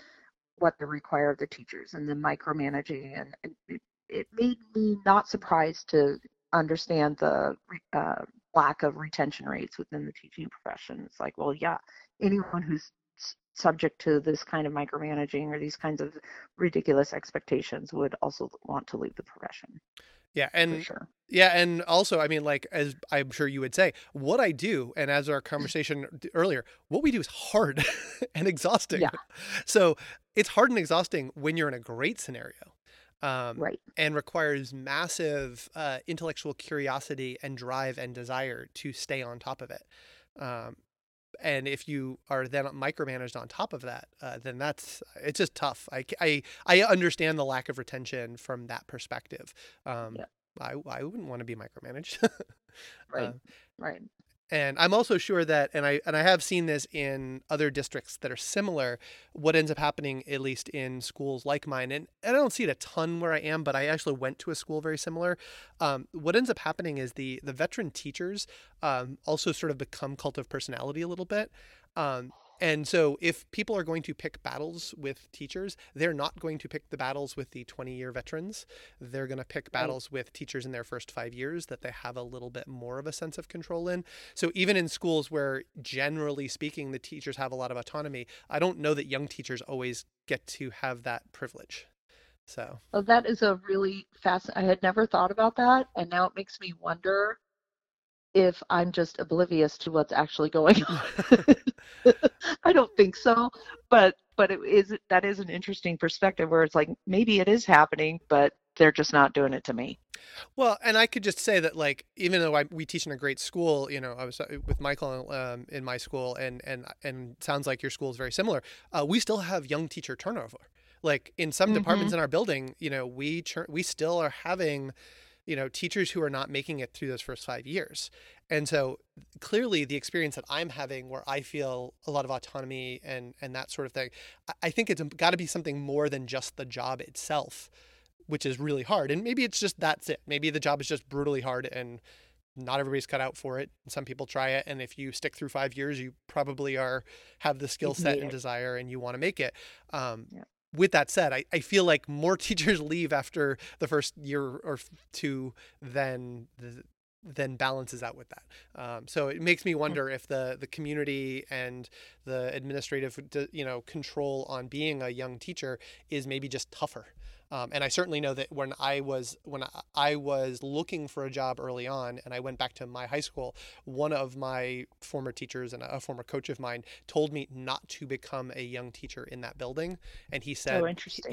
what they require of the teachers and the micromanaging and it, it made me not surprised to understand the uh, lack of retention rates within the teaching profession. It's like well yeah anyone who's subject to this kind of micromanaging or these kinds of ridiculous expectations would also want to leave the profession yeah, and sure. yeah, and also, I mean, like as I'm sure you would say, what I do, and as our conversation earlier, what we do is hard and exhausting. Yeah. So it's hard and exhausting when you're in a great scenario, um, right? And requires massive uh, intellectual curiosity and drive and desire to stay on top of it. Um, and if you are then micromanaged on top of that, uh, then that's it's just tough. I, I I understand the lack of retention from that perspective. Um, yeah. I I wouldn't want to be micromanaged. right. Uh, right. And I'm also sure that, and I and I have seen this in other districts that are similar. What ends up happening, at least in schools like mine, and, and I don't see it a ton where I am, but I actually went to a school very similar. Um, what ends up happening is the the veteran teachers um, also sort of become cult of personality a little bit. Um, and so, if people are going to pick battles with teachers, they're not going to pick the battles with the 20 year veterans. They're going to pick battles with teachers in their first five years that they have a little bit more of a sense of control in. So, even in schools where, generally speaking, the teachers have a lot of autonomy, I don't know that young teachers always get to have that privilege. So, well, that is a really fascinating. I had never thought about that. And now it makes me wonder if I'm just oblivious to what's actually going on. I don't think so, but but it is that is an interesting perspective where it's like maybe it is happening, but they're just not doing it to me. Well, and I could just say that, like, even though I, we teach in a great school, you know, I was uh, with Michael um, in my school, and and and sounds like your school is very similar. Uh, we still have young teacher turnover. Like in some Mhm. departments in our building, you know, we chur- we still are having, you know, teachers who are not making it through those first five years. And so clearly the experience that I'm having where I feel a lot of autonomy and and that sort of thing, I- think it's got to be something more than just the job itself, which is really hard. And maybe it's just that's it. Maybe the job is just brutally hard and not everybody's cut out for it. Some people try it, and if you stick through five years, you probably are have the skill set and desire, and you want to make it. Um, Yeah. With that said, I, I feel like more teachers leave after the first year or two than the, than balances out with that. Um, so it makes me wonder if the the community and the administrative you know control on being a young teacher is maybe just tougher. Um, and I certainly know that when I was when I- was looking for a job early on, and I went back to my high school, one of my former teachers and a former coach of mine told me not to become a young teacher in that building, and he said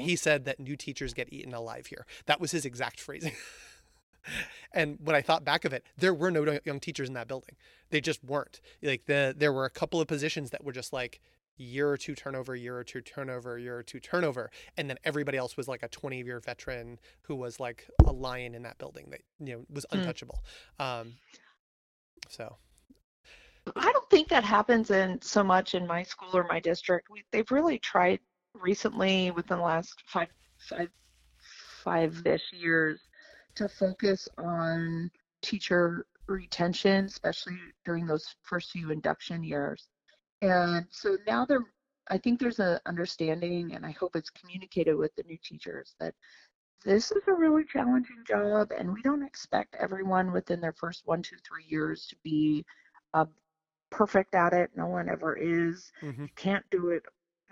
Oh, he said that new teachers get eaten alive here. That was his exact phrasing. and when I thought back of it, there were no young teachers in that building. They just weren't. Like the there were a couple of positions that were just like year or two turnover, year or two turnover, year or two turnover, and then everybody else was like a 20 year veteran who was like a lion in that building that you know was Hmm. untouchable. Um, so I don't think that happens in so much in my school or my district. We, they've really tried recently within the last five five five-ish years to focus on teacher retention, especially during those first few induction years. And so now there, I think there's an understanding, and I hope it's communicated with the new teachers that this is a really challenging job, and we don't expect everyone within their first one, two, three years to be uh, perfect at it. No one ever is. mhm. You can't do it.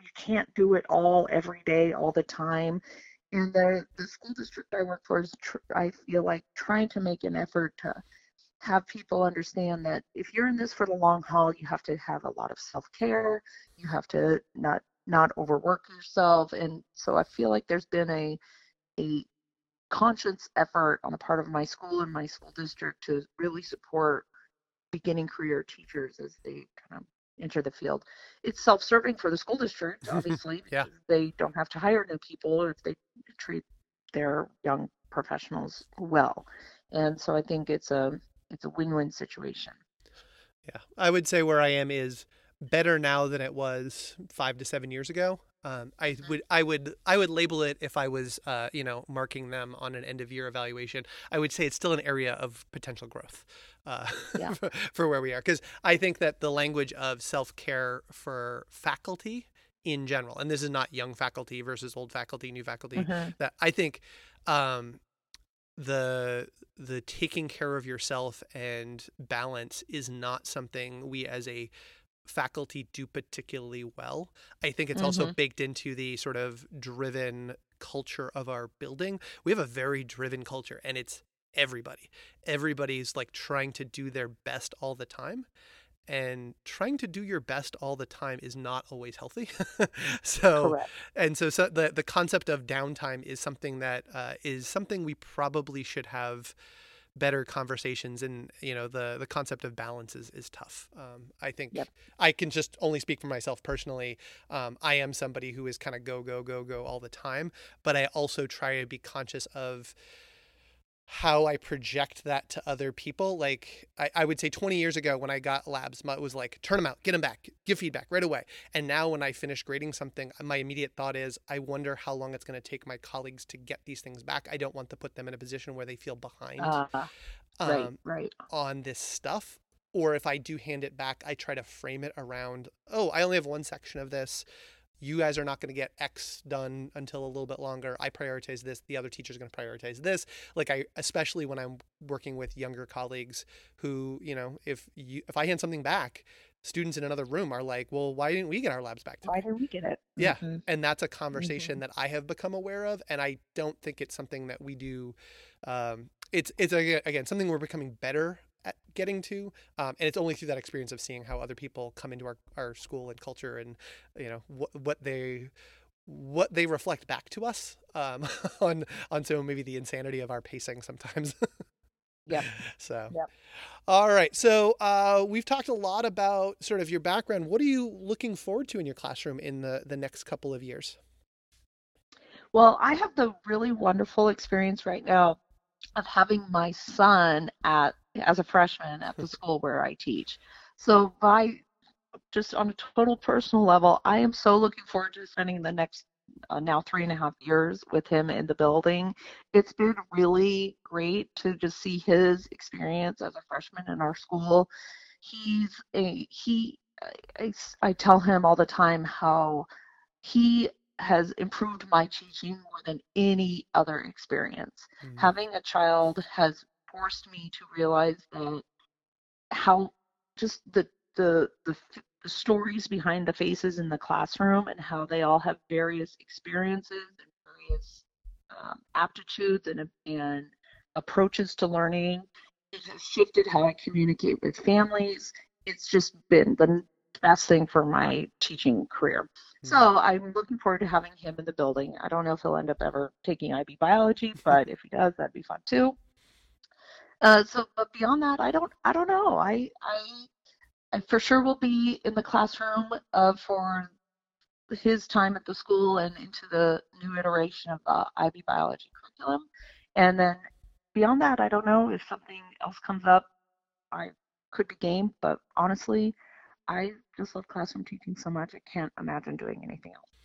You can't do it all every day, all the time. And the the school district I work for is, tr- I feel like, trying to make an effort to have people understand that if you're in this for the long haul, you have to have a lot of self care. You have to not not overwork yourself. And so I feel like there's been a a conscious effort on the part of my school and my school district to really support beginning career teachers as they kind of enter the field. It's self-serving for the school district, obviously, Yeah. because they don't have to hire new people if they treat their young professionals well. And so I think it's a it's a win-win situation. Yeah, I would say where I am is better now than it was five to seven years ago. Um, I would, I would, I would label it if I was, uh, you know, marking them on an end of year evaluation. I would say it's still an area of potential growth uh, Yeah. for, for where we are, because I think that the language of self care for faculty in general, and this is not young faculty versus old faculty, new faculty, Mhm. that I think um, the the taking care of yourself and balance is not something we as a faculty do particularly well. I think it's also mm-hmm. baked into the sort of driven culture of our building. We have a very driven culture and it's everybody. Everybody's like trying to do their best all the time. And trying to do your best all the time is not always healthy. so Correct. and so, so the the concept of downtime is something that uh, is something we probably should have better conversations and you know the the concept of balance is, is tough um, i think Yep. i can just only speak for myself personally um, i am somebody who is kind of go go go go all the time but i also try to be conscious of how I project that to other people. Like I, I would say 20 years ago when I got labs, it was like turn them out, get them back, give feedback right away. And now when I finish grading something, my immediate thought is I wonder how long it's going to take my colleagues to get these things back. I don't want to put them in a position where they feel behind Uh, right, um, right. on this stuff. Or if I do hand it back, I try to frame it around, oh, I only have one section of this. You guys are not going to get X done until a little bit longer. I prioritize this. The other teacher's going to prioritize this. Like I, especially when I'm working with younger colleagues who, you know, if you, if I hand something back, students in another room are like, well, why didn't we get our labs back? today?" Why didn't we get it? Yeah. Mhm. and that's a conversation that I have become aware of, and I don't think it's something that we do. Um, it's it's again something we're becoming better at getting to, um, and it's only through that experience of seeing how other people come into our, our school and culture, and you know what what they what they reflect back to us um, on on so maybe the insanity of our pacing sometimes. yeah. So, Yep. all right. So uh, we've talked a lot about sort of your background. What are you looking forward to in your classroom in the the next couple of years? Well, I have the really wonderful experience right now of having my son at as a freshman at the school where I teach. So by just on a total personal level, I am so looking forward to spending the next uh, now three and a half years with him in the building. It's been really great to just see his experience as a freshman in our school. He's a he. I, I tell him all the time how he has improved my teaching more than any other experience. Mm-hmm. Having a child has forced me to realize that how just the the the the stories behind the faces in the classroom and how they all have various experiences and various um, aptitudes and, and approaches to learning. It has shifted how I communicate with families. It's just been the best thing for my teaching career. Hmm. So I'm looking forward to having him in the building. I don't know if he'll end up ever taking IB biology, but if he does, that'd be fun too. Uh, so, but beyond that, I don't, I don't know. I, I I for sure will be in the classroom uh, for his time at the school and into the new iteration of the IB biology curriculum. And then beyond that, I don't know if something else comes up. I could be game, but honestly, I just love classroom teaching so much. I can't imagine doing anything else.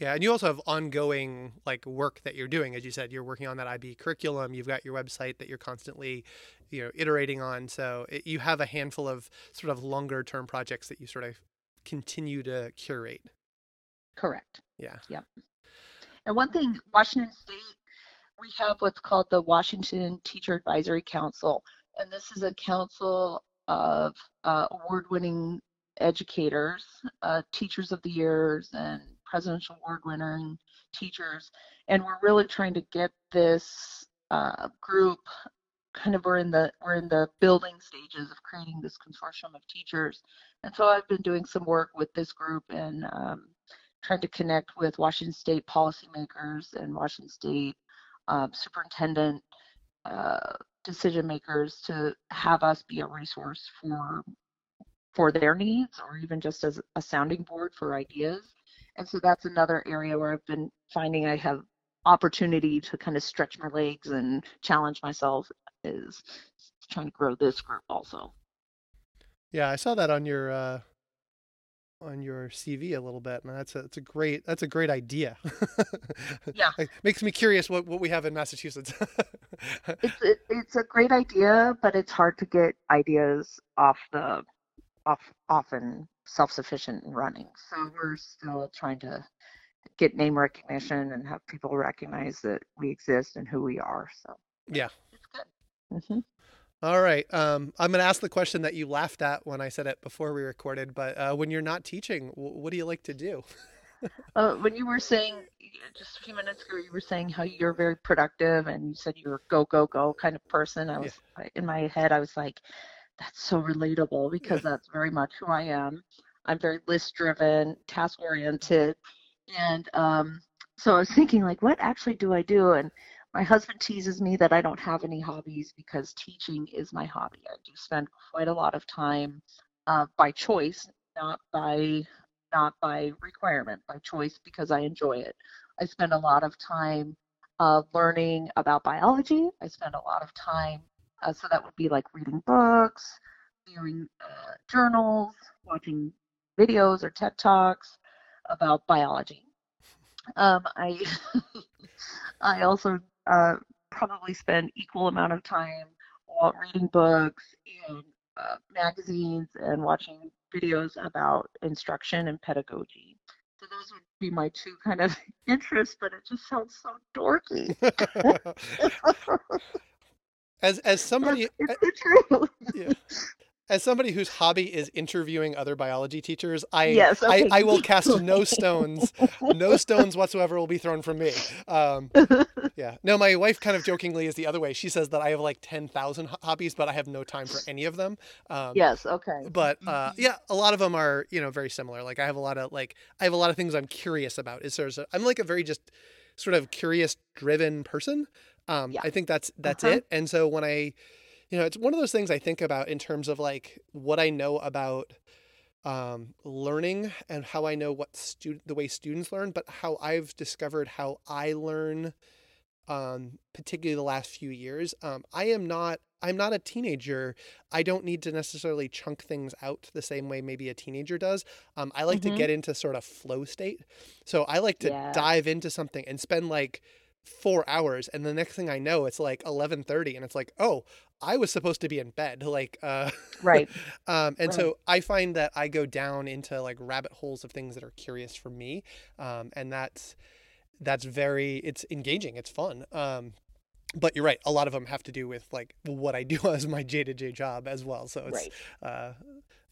Yeah, and you also have ongoing like work that you're doing. As you said, you're working on that IB curriculum. You've got your website that you're constantly, you know, iterating on. So it, you have a handful of sort of longer term projects that you sort of continue to curate. Correct. Yeah. Yep. And one thing, Washington State, we have what's called the Washington Teacher Advisory Council, and this is a council of uh, award-winning educators, uh, teachers of the years, and presidential award winning teachers. And we're really trying to get this uh, group kind of we're in the we're in the building stages of creating this consortium of teachers. And so I've been doing some work with this group and um, trying to connect with Washington State policymakers and Washington State um, superintendent uh, decision makers to have us be a resource for for their needs or even just as a sounding board for ideas and so that's another area where I've been finding I have opportunity to kind of stretch my legs and challenge myself is trying to grow this group also. Yeah, I saw that on your uh, on your CV a little bit, and that's a that's a great that's a great idea. yeah, it makes me curious what what we have in Massachusetts. it's it, it's a great idea, but it's hard to get ideas off the off often self-sufficient and running. So we're still trying to get name recognition and have people recognize that we exist and who we are. So yeah, it's good. Mm-hmm. All right. Um, I'm going to ask the question that you laughed at when I said it before we recorded. But uh, when you're not teaching, what do you like to do? uh, when you were saying just a few minutes ago, you were saying how you're very productive, and you said you're a go go go kind of person. I was yeah. in my head. I was like, that's so relatable because that's very much who I am. I'm very list driven, task oriented. And um, so I was thinking, like, what actually do I do? And my husband teases me that I don't have any hobbies because teaching is my hobby. I do spend quite a lot of time uh, by choice, not by not by requirement, by choice because I enjoy it. I spend a lot of time uh, learning about biology. I spend a lot of time uh, so that would be like reading books, viewing uh, journals, watching videos or TED Talks about biology. Um, I I also uh, probably spend equal amount of time reading books and uh, magazines and watching videos about instruction and pedagogy. So those would be my two kind of interests, but it just sounds so dorky. as as somebody it's, it's true. yeah. As somebody whose hobby is interviewing other biology teachers, I yes, okay. I, I, will cast no stones, no stones whatsoever will be thrown from me. Um, yeah, no, my wife kind of jokingly is the other way. She says that I have like ten thousand hobbies, but I have no time for any of them. Um, yes, okay. But uh, yeah, a lot of them are you know very similar. Like I have a lot of like I have a lot of things I'm curious about. Is there's a, I'm like a very just sort of curious driven person. Um, yeah. I think that's that's uh-huh. it. And so when I, you know, it's one of those things I think about in terms of like what I know about um, learning and how I know what student the way students learn, but how I've discovered how I learn, um, particularly the last few years. Um, I am not I'm not a teenager. I don't need to necessarily chunk things out the same way maybe a teenager does. Um, I like Mm-hmm. to get into sort of flow state. So I like to Yeah. dive into something and spend like four hours and the next thing I know it's like eleven thirty and it's like, oh, I was supposed to be in bed. Like uh Right. um, and Right. so I find that I go down into like rabbit holes of things that are curious for me. Um, and that's that's very it's engaging, it's fun. Um, but you're right, a lot of them have to do with like what I do as my J to J job as well. So it's Right. uh,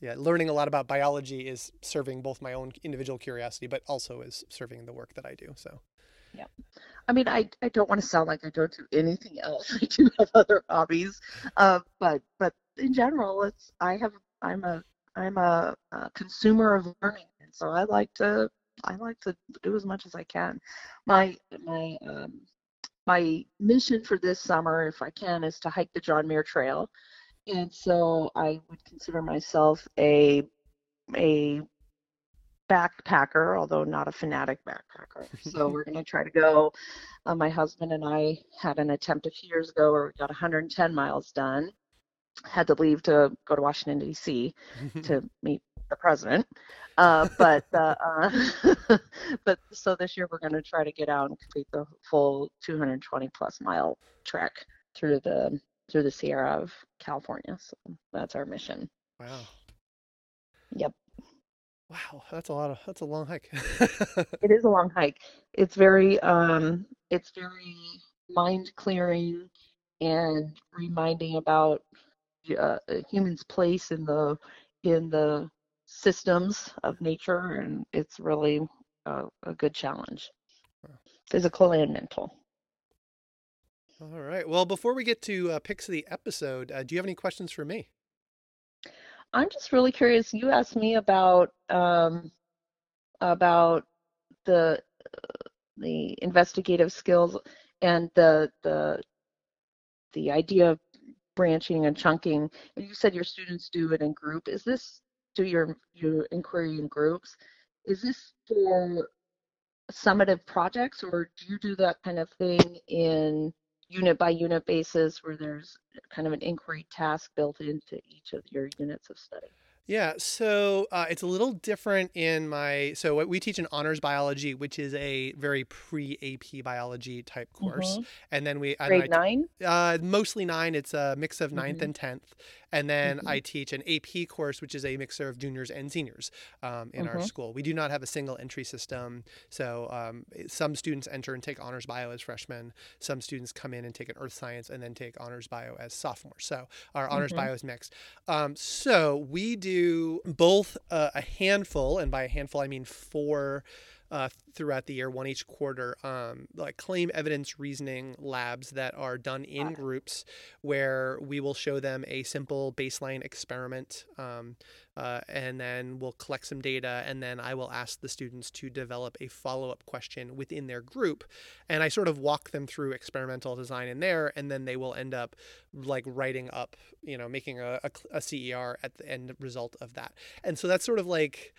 yeah, learning a lot about biology is serving both my own individual curiosity, but also is serving the work that I do. So I mean, I, I don't want to sound like I don't do anything else. I do have other hobbies, uh, but but in general, it's I have I'm a I'm a, a consumer of learning, and so I like to I like to do as much as I can. My my um, my mission for this summer, if I can, is to hike the John Muir Trail, and so I would consider myself a a backpacker, although not a fanatic backpacker. So we're going to try to go. Uh, my husband and I had an attempt a few years ago where we got 110 miles done. Had to leave to go to Washington D.C. to meet the president. Uh, but uh, uh, but so this year we're going to try to get out and complete the full 220 plus mile trek through the through the Sierra of California. So that's our mission. wow. Yep. Wow, that's a lot of that's a long hike. It is a long hike. It's very um it's very mind clearing and reminding about uh, a human's place in the in the systems of nature and it's really a, a good challenge. Physical and mental. All right. Well, before we get to uh, picks of the episode, uh, do you have any questions for me? I'm just really curious. You asked me about um about the the investigative skills and the the the idea of branching and chunking. And you said your students do it in group. Is this do your your inquiry in groups? Is this for summative projects or do you do that kind of thing in unit by unit basis where there's kind of an inquiry task built into each of your units of study? Yeah, so uh, it's a little different in my. So what we teach in honors biology, which is a very pre AP biology type course, Mhm. and then we Grade I, nine? uh, mostly nine. It's a mix of ninth Mhm. and tenth, and then Mhm. I teach an AP course, which is a mixer of juniors and seniors um, in our Mhm. school. We do not have a single entry system, so um, some students enter and take honors bio as freshmen. Some students come in and take an earth science and then take honors bio as sophomores. So our honors Mhm. bio is mixed. Um, so we do both uh, a handful, and by a handful I mean four uh, throughout the year, one each quarter, um, like claim evidence reasoning labs that are done in groups where we will show them a simple baseline experiment. Um, uh, and then we'll collect some data, and then I will ask the students to develop a follow up question within their group. And I sort of walk them through experimental design in there, and then they will end up like writing up, you know, making a, a, a CER at the end result of that. And so that's sort of like,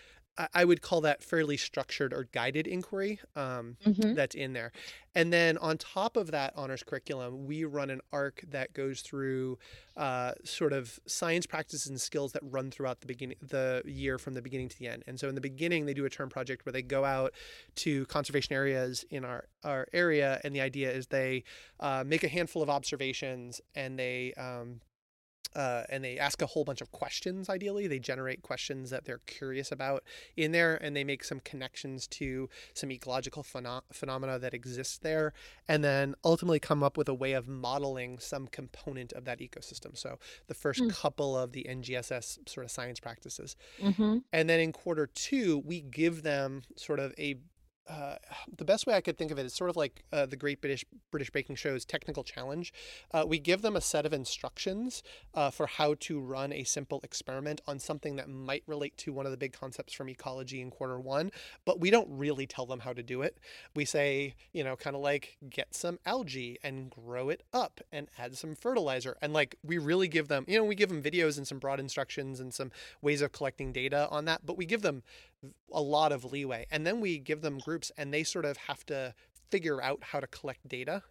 I- would call that fairly structured or guided inquiry um, Mhm. that's in there. And then on top of that honors curriculum, we run an arc that goes through uh, sort of science practices and skills that run throughout the beginning, the year from the beginning to the end. And so in the beginning, they do a term project where they go out to conservation areas in our our area, and the idea is they uh, make a handful of observations and they um, uh, and they ask a whole bunch of questions ideally they generate questions that they're curious about in there and they make some connections to some ecological pheno- phenomena that exist there and then ultimately come up with a way of modeling some component of that ecosystem so the first Hmm. couple of the ngss sort of science practices Mhm. and then in quarter two, we give them sort of a uh, the best way I could think of it is sort of like uh, the Great British British Baking Show's technical challenge. Uh, we give them a set of instructions uh, for how to run a simple experiment on something that might relate to one of the big concepts from ecology in quarter one, but we don't really tell them how to do it. We say, you know, kind of like get some algae and grow it up and add some fertilizer, and like we really give them, you know, we give them videos and some broad instructions and some ways of collecting data on that, but we give them a lot of leeway. And then we give them groups and they sort of have to figure out how to collect data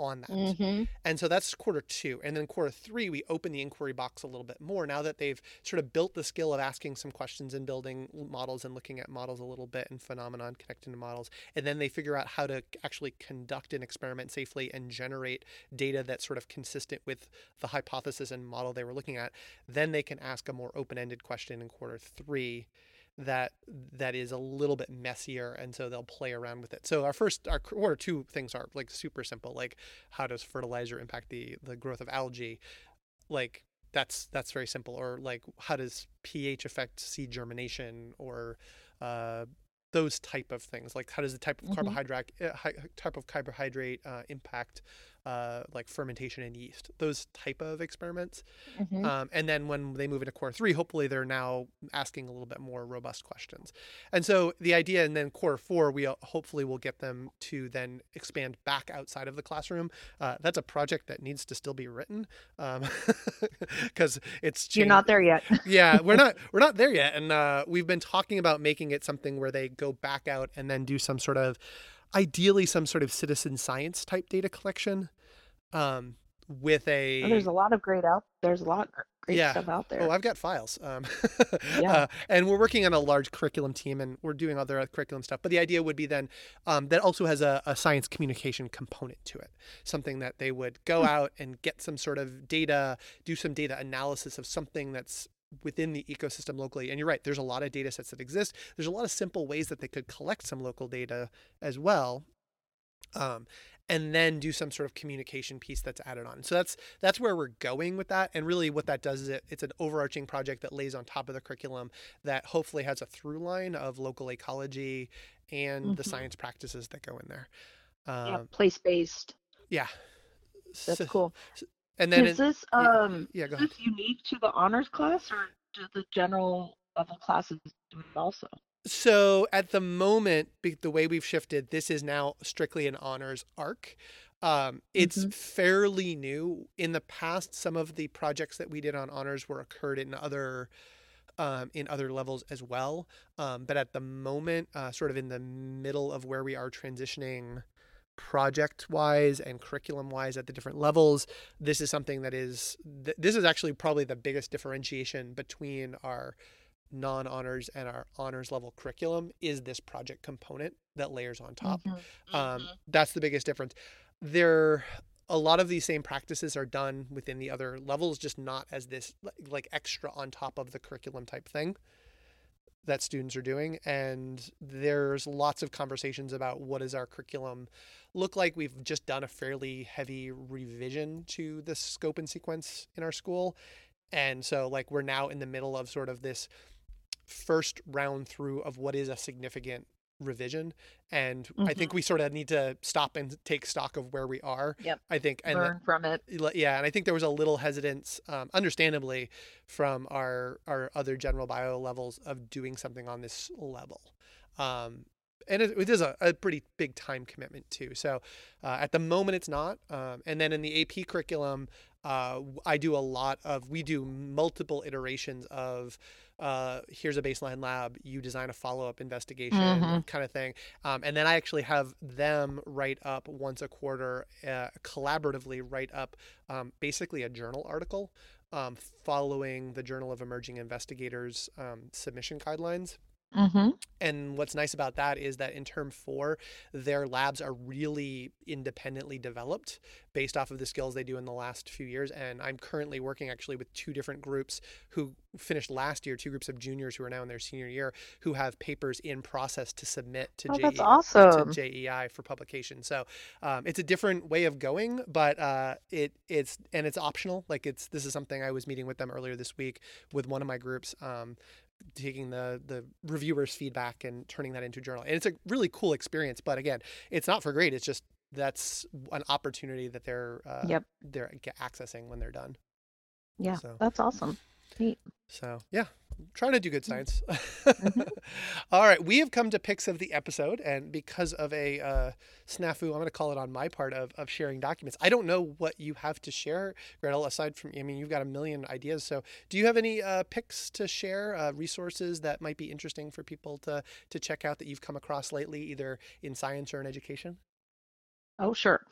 on that. Mm-hmm. And so that's quarter two. And then quarter three, we open the inquiry box a little bit more now that they've sort of built the skill of asking some questions and building models and looking at models a little bit and phenomenon connecting to models. And then they figure out how to actually conduct an experiment safely and generate data that's sort of consistent with the hypothesis and model they were looking at. Then they can ask a more open ended question in quarter three that that is a little bit messier and so they'll play around with it. So our first our quarter two things are like super simple like how does fertilizer impact the the growth of algae? Like that's that's very simple. Or like how does ph affect seed germination? Or uh, those type of things. Like how does the type of Mhm. carbohydrate uh, type of carbohydrate uh, impact uh, like fermentation in yeast those type of experiments Mm-hmm. um, and then when they move into core three, hopefully they're now asking a little bit more robust questions. And so the idea, and then core four, we uh, hopefully will get them to then expand back outside of the classroom. Uh, that's a project that needs to still be written because it's You're not there yet. yeah, we're not we're not there yet, and uh, we've been talking about making it something where they go back out and then do some sort of, ideally, some sort of citizen science type data collection, um, with a. Oh, there's a lot of great out. There's a lot great Yeah. stuff out there. Oh, I've got files. Um, Yeah. uh, and we're working on a large curriculum team and we're doing other curriculum stuff. But the idea would be then um, that also has a, a science communication component to it. Something that they would go out and get some sort of data, do some data analysis of something that's within the ecosystem locally. And you're right, there's a lot of data sets that exist. There's a lot of simple ways that they could collect some local data as well. Um, and then do some sort of communication piece that's added on. So that's that's where we're going with that. And really, what that does is it, it's an overarching project that lays on top of the curriculum that hopefully has a through line of local ecology and the Mhm. science practices that go in there. yeah, Um, place based. yeah. That's So- cool. And then, is this um yeah, is this unique to the honors class or do the general level classes do it also? So at the moment, the way we've shifted, this is now strictly an honors arc. Um, it's Mhm. fairly new. In the past, some of the projects that we did on honors were occurred in other um, in other levels as well. Um, but at the moment, uh, sort of in the middle of where we are transitioning project wise and curriculum wise at the different levels, this is something that is th- this is actually probably the biggest differentiation between our non-honors and our honors level curriculum is this project component that layers on top. Mhm, um, mhm. that's the biggest difference. There a lot of these same practices are done within the other levels just not as this like extra on top of the curriculum type thing that students are doing and there's lots of conversations about what does our curriculum look like. We've just done a fairly heavy revision to the scope and sequence in our school. And so like we're now in the middle of sort of this first round through of what is a significant revision and i think we sort of need to stop and take stock of where we are Yep. i think and Learn from it. Yeah and i think there was a little hesitance um, understandably from our our other general bio levels of doing something on this level um, and it, it is a, a pretty big time commitment too so uh, at the moment it's not um, and then in the ap curriculum uh, i do a lot of we do multiple iterations of uh, here's a baseline lab you design a follow-up investigation Mhm. kind of thing um, and then i actually have them write up once a quarter uh, collaboratively write up um, basically a journal article um, following the journal of emerging investigators um, submission guidelines Mm-hmm. and what's nice about that is that in term four, their labs are really independently developed based off of the skills they do in the last few years. And I'm currently working actually with two different groups who finished last year, two groups of juniors who are now in their senior year, who have papers in process to submit to Oh, JE that's to. JEI for publication. So um, it's a different way of going, but uh, it it's and it's optional. Like it's this is something I was meeting with them earlier this week with one of my groups. Um, taking the the reviewers feedback and turning that into a journal and it's a really cool experience but again it's not for grade it's just that's an opportunity that they're uh, Yep. they're accessing when they're done Yeah, So- that's awesome. Neat. so yeah trying to do good science Mhm. all right we have come to picks of the episode and because of a uh, snafu i'm going to call it on my part of, of sharing documents i don't know what you have to share gretel aside from i mean you've got a million ideas so do you have any uh, picks to share uh, resources that might be interesting for people to to check out that you've come across lately either in science or in education Oh, sure.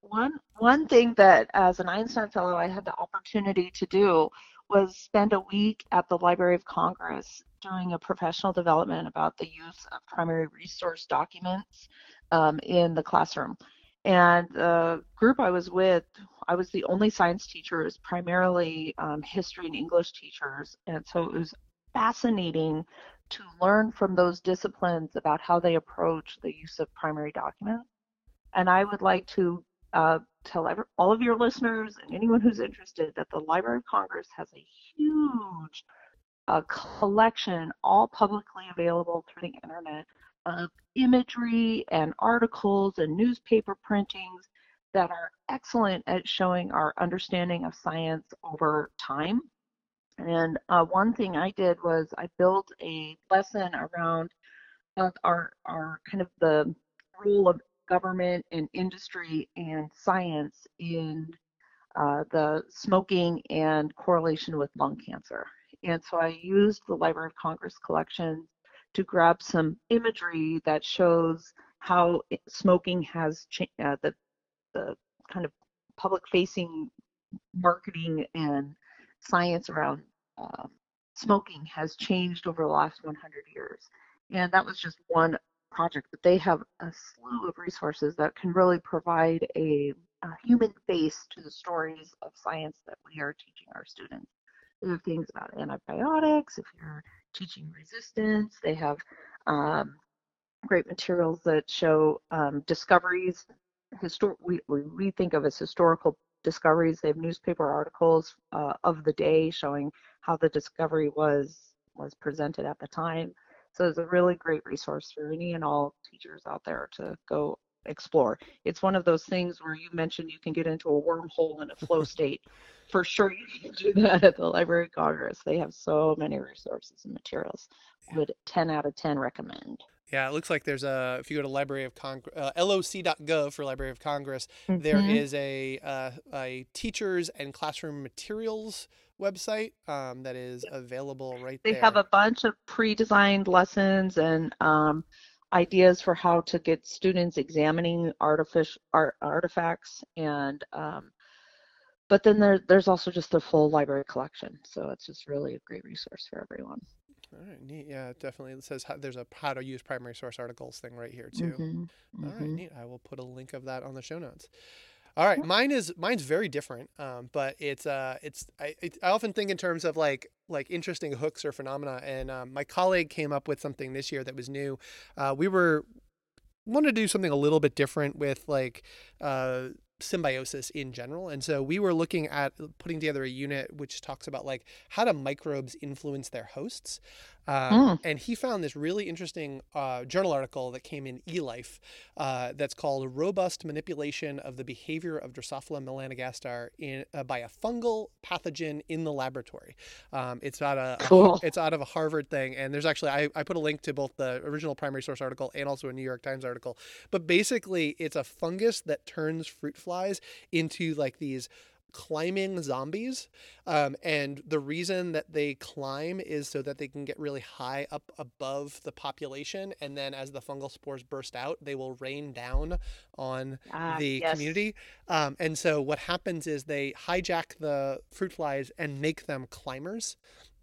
One one thing that as an Einstein Fellow I had the opportunity to do was spend a week at the Library of Congress doing a professional development about the use of primary resource documents um, in the classroom. And the group I was with, I was the only science teacher, it was primarily um, history and English teachers. And so it was fascinating to learn from those disciplines about how they approach the use of primary documents. And I would like to uh, tell every, all of your listeners and anyone who's interested that the Library of Congress has a huge uh, collection, all publicly available through the internet, of imagery and articles and newspaper printings that are excellent at showing our understanding of science over time. And uh, one thing I did was I built a lesson around uh, our our kind of the role of government and industry and science in uh, the smoking and correlation with lung cancer. And so I used the Library of Congress collection to grab some imagery that shows how smoking has changed, uh, the, the kind of public facing marketing and science around uh, smoking has changed over the last 100 years. And that was just one project, but they have a slew of resources that can really provide a, a human face to the stories of science that we are teaching our students. They have things about antibiotics, if you're teaching resistance, they have um, great materials that show um, discoveries. Histor- we, we think of as historical discoveries. They have newspaper articles uh, of the day showing how the discovery was was presented at the time. So it's a really great resource for any and all teachers out there to go explore. It's one of those things where you mentioned you can get into a wormhole in a flow state. For sure, you can do that at the Library of Congress. They have so many resources and materials. Would 10 out of 10 recommend. Yeah, it looks like there's a. If you go to Library of Congress, uh, loc.gov for Library of Congress, there Mhm. is a uh, a teachers and classroom materials website um, that is available right there. They there. have a bunch of pre-designed lessons and um, ideas for how to get students examining artificial art, artifacts and um, but then there, there's also just the full library collection so it's just really a great resource for everyone All right, neat. Yeah, it definitely. It says how, there's a how to use primary source articles thing right here too. Mhm, All right, mhm. neat. I will put a link of that on the show notes. All right, mine is mine's very different, um, but it's uh, it's I, it, I often think in terms of like like interesting hooks or phenomena. And um, my colleague came up with something this year that was new. Uh, we were wanted to do something a little bit different with like uh, symbiosis in general, and so we were looking at putting together a unit which talks about like how do microbes influence their hosts. Um, And he found this really interesting uh, journal article that came in eLife uh, that's called "Robust Manipulation of the Behavior of Drosophila melanogaster in, uh, by a Fungal Pathogen in the Laboratory." Um, it's out a Cool. it's out of a Harvard thing, and there's actually I, I put a link to both the original primary source article and also a New York Times article. But basically, it's a fungus that turns fruit flies into like these climbing zombies um, and the reason that they climb is so that they can get really high up above the population and then as the fungal spores burst out they will rain down on Ah, the yes. community um, and so what happens is they hijack the fruit flies and make them climbers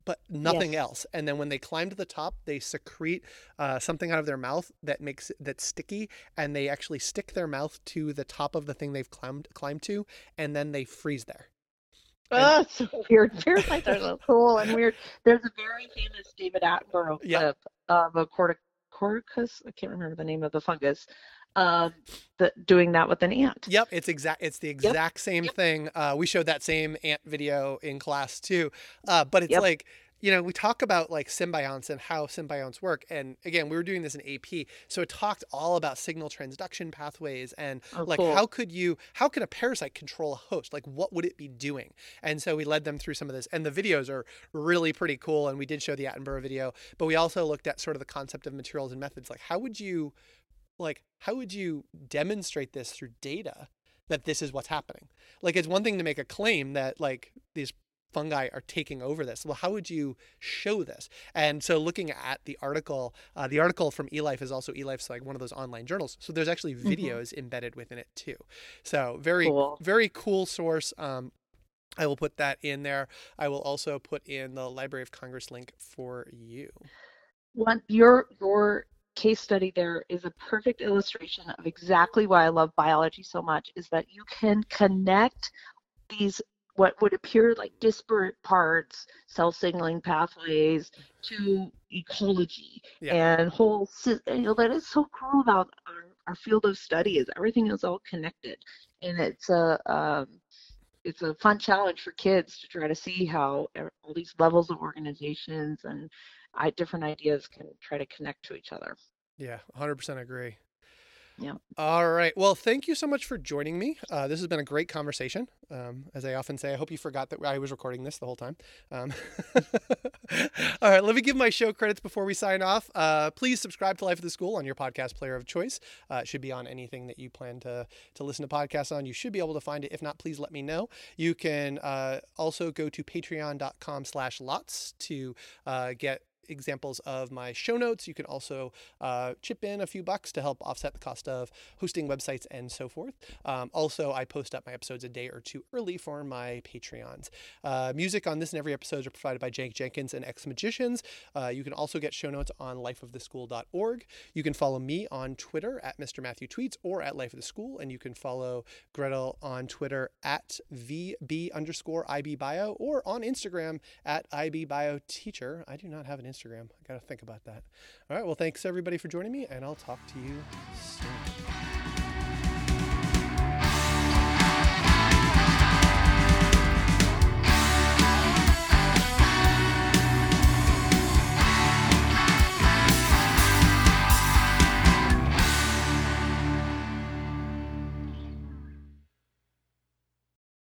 but nothing Yes. else and then when they climb to the top they secrete uh, something out of their mouth that makes it that's sticky and they actually stick their mouth to the top of the thing they've climbed climbed to and then they freeze there Oh, it's so weird. Parasites are so cool and weird. There's a very famous David Attenborough clip of a cortic- corticus. I can't remember the name of the fungus. Um, that doing that with an ant. Yep, it's exact. It's the exact same thing. Uh, we showed that same ant video in class too, uh, but it's Yep. like you know, we talk about like symbionts and how symbionts work. And again, we were doing this in AP. So it talked all about signal transduction pathways and Oh, like cool. how could you how could a parasite control a host? Like what would it be doing? And so we led them through some of this. And the videos are really pretty cool. And we did show the Attenborough video, but we also looked at sort of the concept of materials and methods. Like how would you like how would you demonstrate this through data that this is what's happening? Like it's one thing to make a claim that like these fungi are taking over this. Well, how would you show this? And so looking at the article, uh, the article from eLife is also eLife's like one of those online journals. So there's actually Mhm. videos embedded within it too. So very, Cool. very cool source. Um, I will put that in there. I will also put in the Library of Congress link for you. One, your your case study there is a perfect illustration of exactly why I love biology so much. Is that you can connect these what would appear like disparate parts, cell signaling pathways, to ecology Yeah. and whole. You know that is so cool about our, our field of study is everything is all connected, and it's a um, it's a fun challenge for kids to try to see how all these levels of organizations and I, different ideas can try to connect to each other. Yeah, 100% agree. Yeah. All right. Well, thank you so much for joining me. Uh, this has been a great conversation. Um, as I often say, I hope you forgot that I was recording this the whole time. Um, all right. Let me give my show credits before we sign off. Uh, please subscribe to Life of the School on your podcast player of choice. Uh, it should be on anything that you plan to, to listen to podcasts on. You should be able to find it. If not, please let me know. You can uh, also go to patreon.com slash lots to uh, get examples of my show notes. You can also uh, chip in a few bucks to help offset the cost of hosting websites and so forth. Um, also, I post up my episodes a day or two early for my Patreons. Uh, music on this and every episode are provided by Jank Jenkins and Ex Magicians. Uh, you can also get show notes on lifeoftheschool.org. You can follow me on Twitter at Mr. Matthew Tweets or at Life of the School, and you can follow Gretel on Twitter at VB underscore IB Bio or on Instagram at IB Bio Teacher. I do not have an Instagram. I got to think about that. All right. Well, thanks everybody for joining me, and I'll talk to you soon.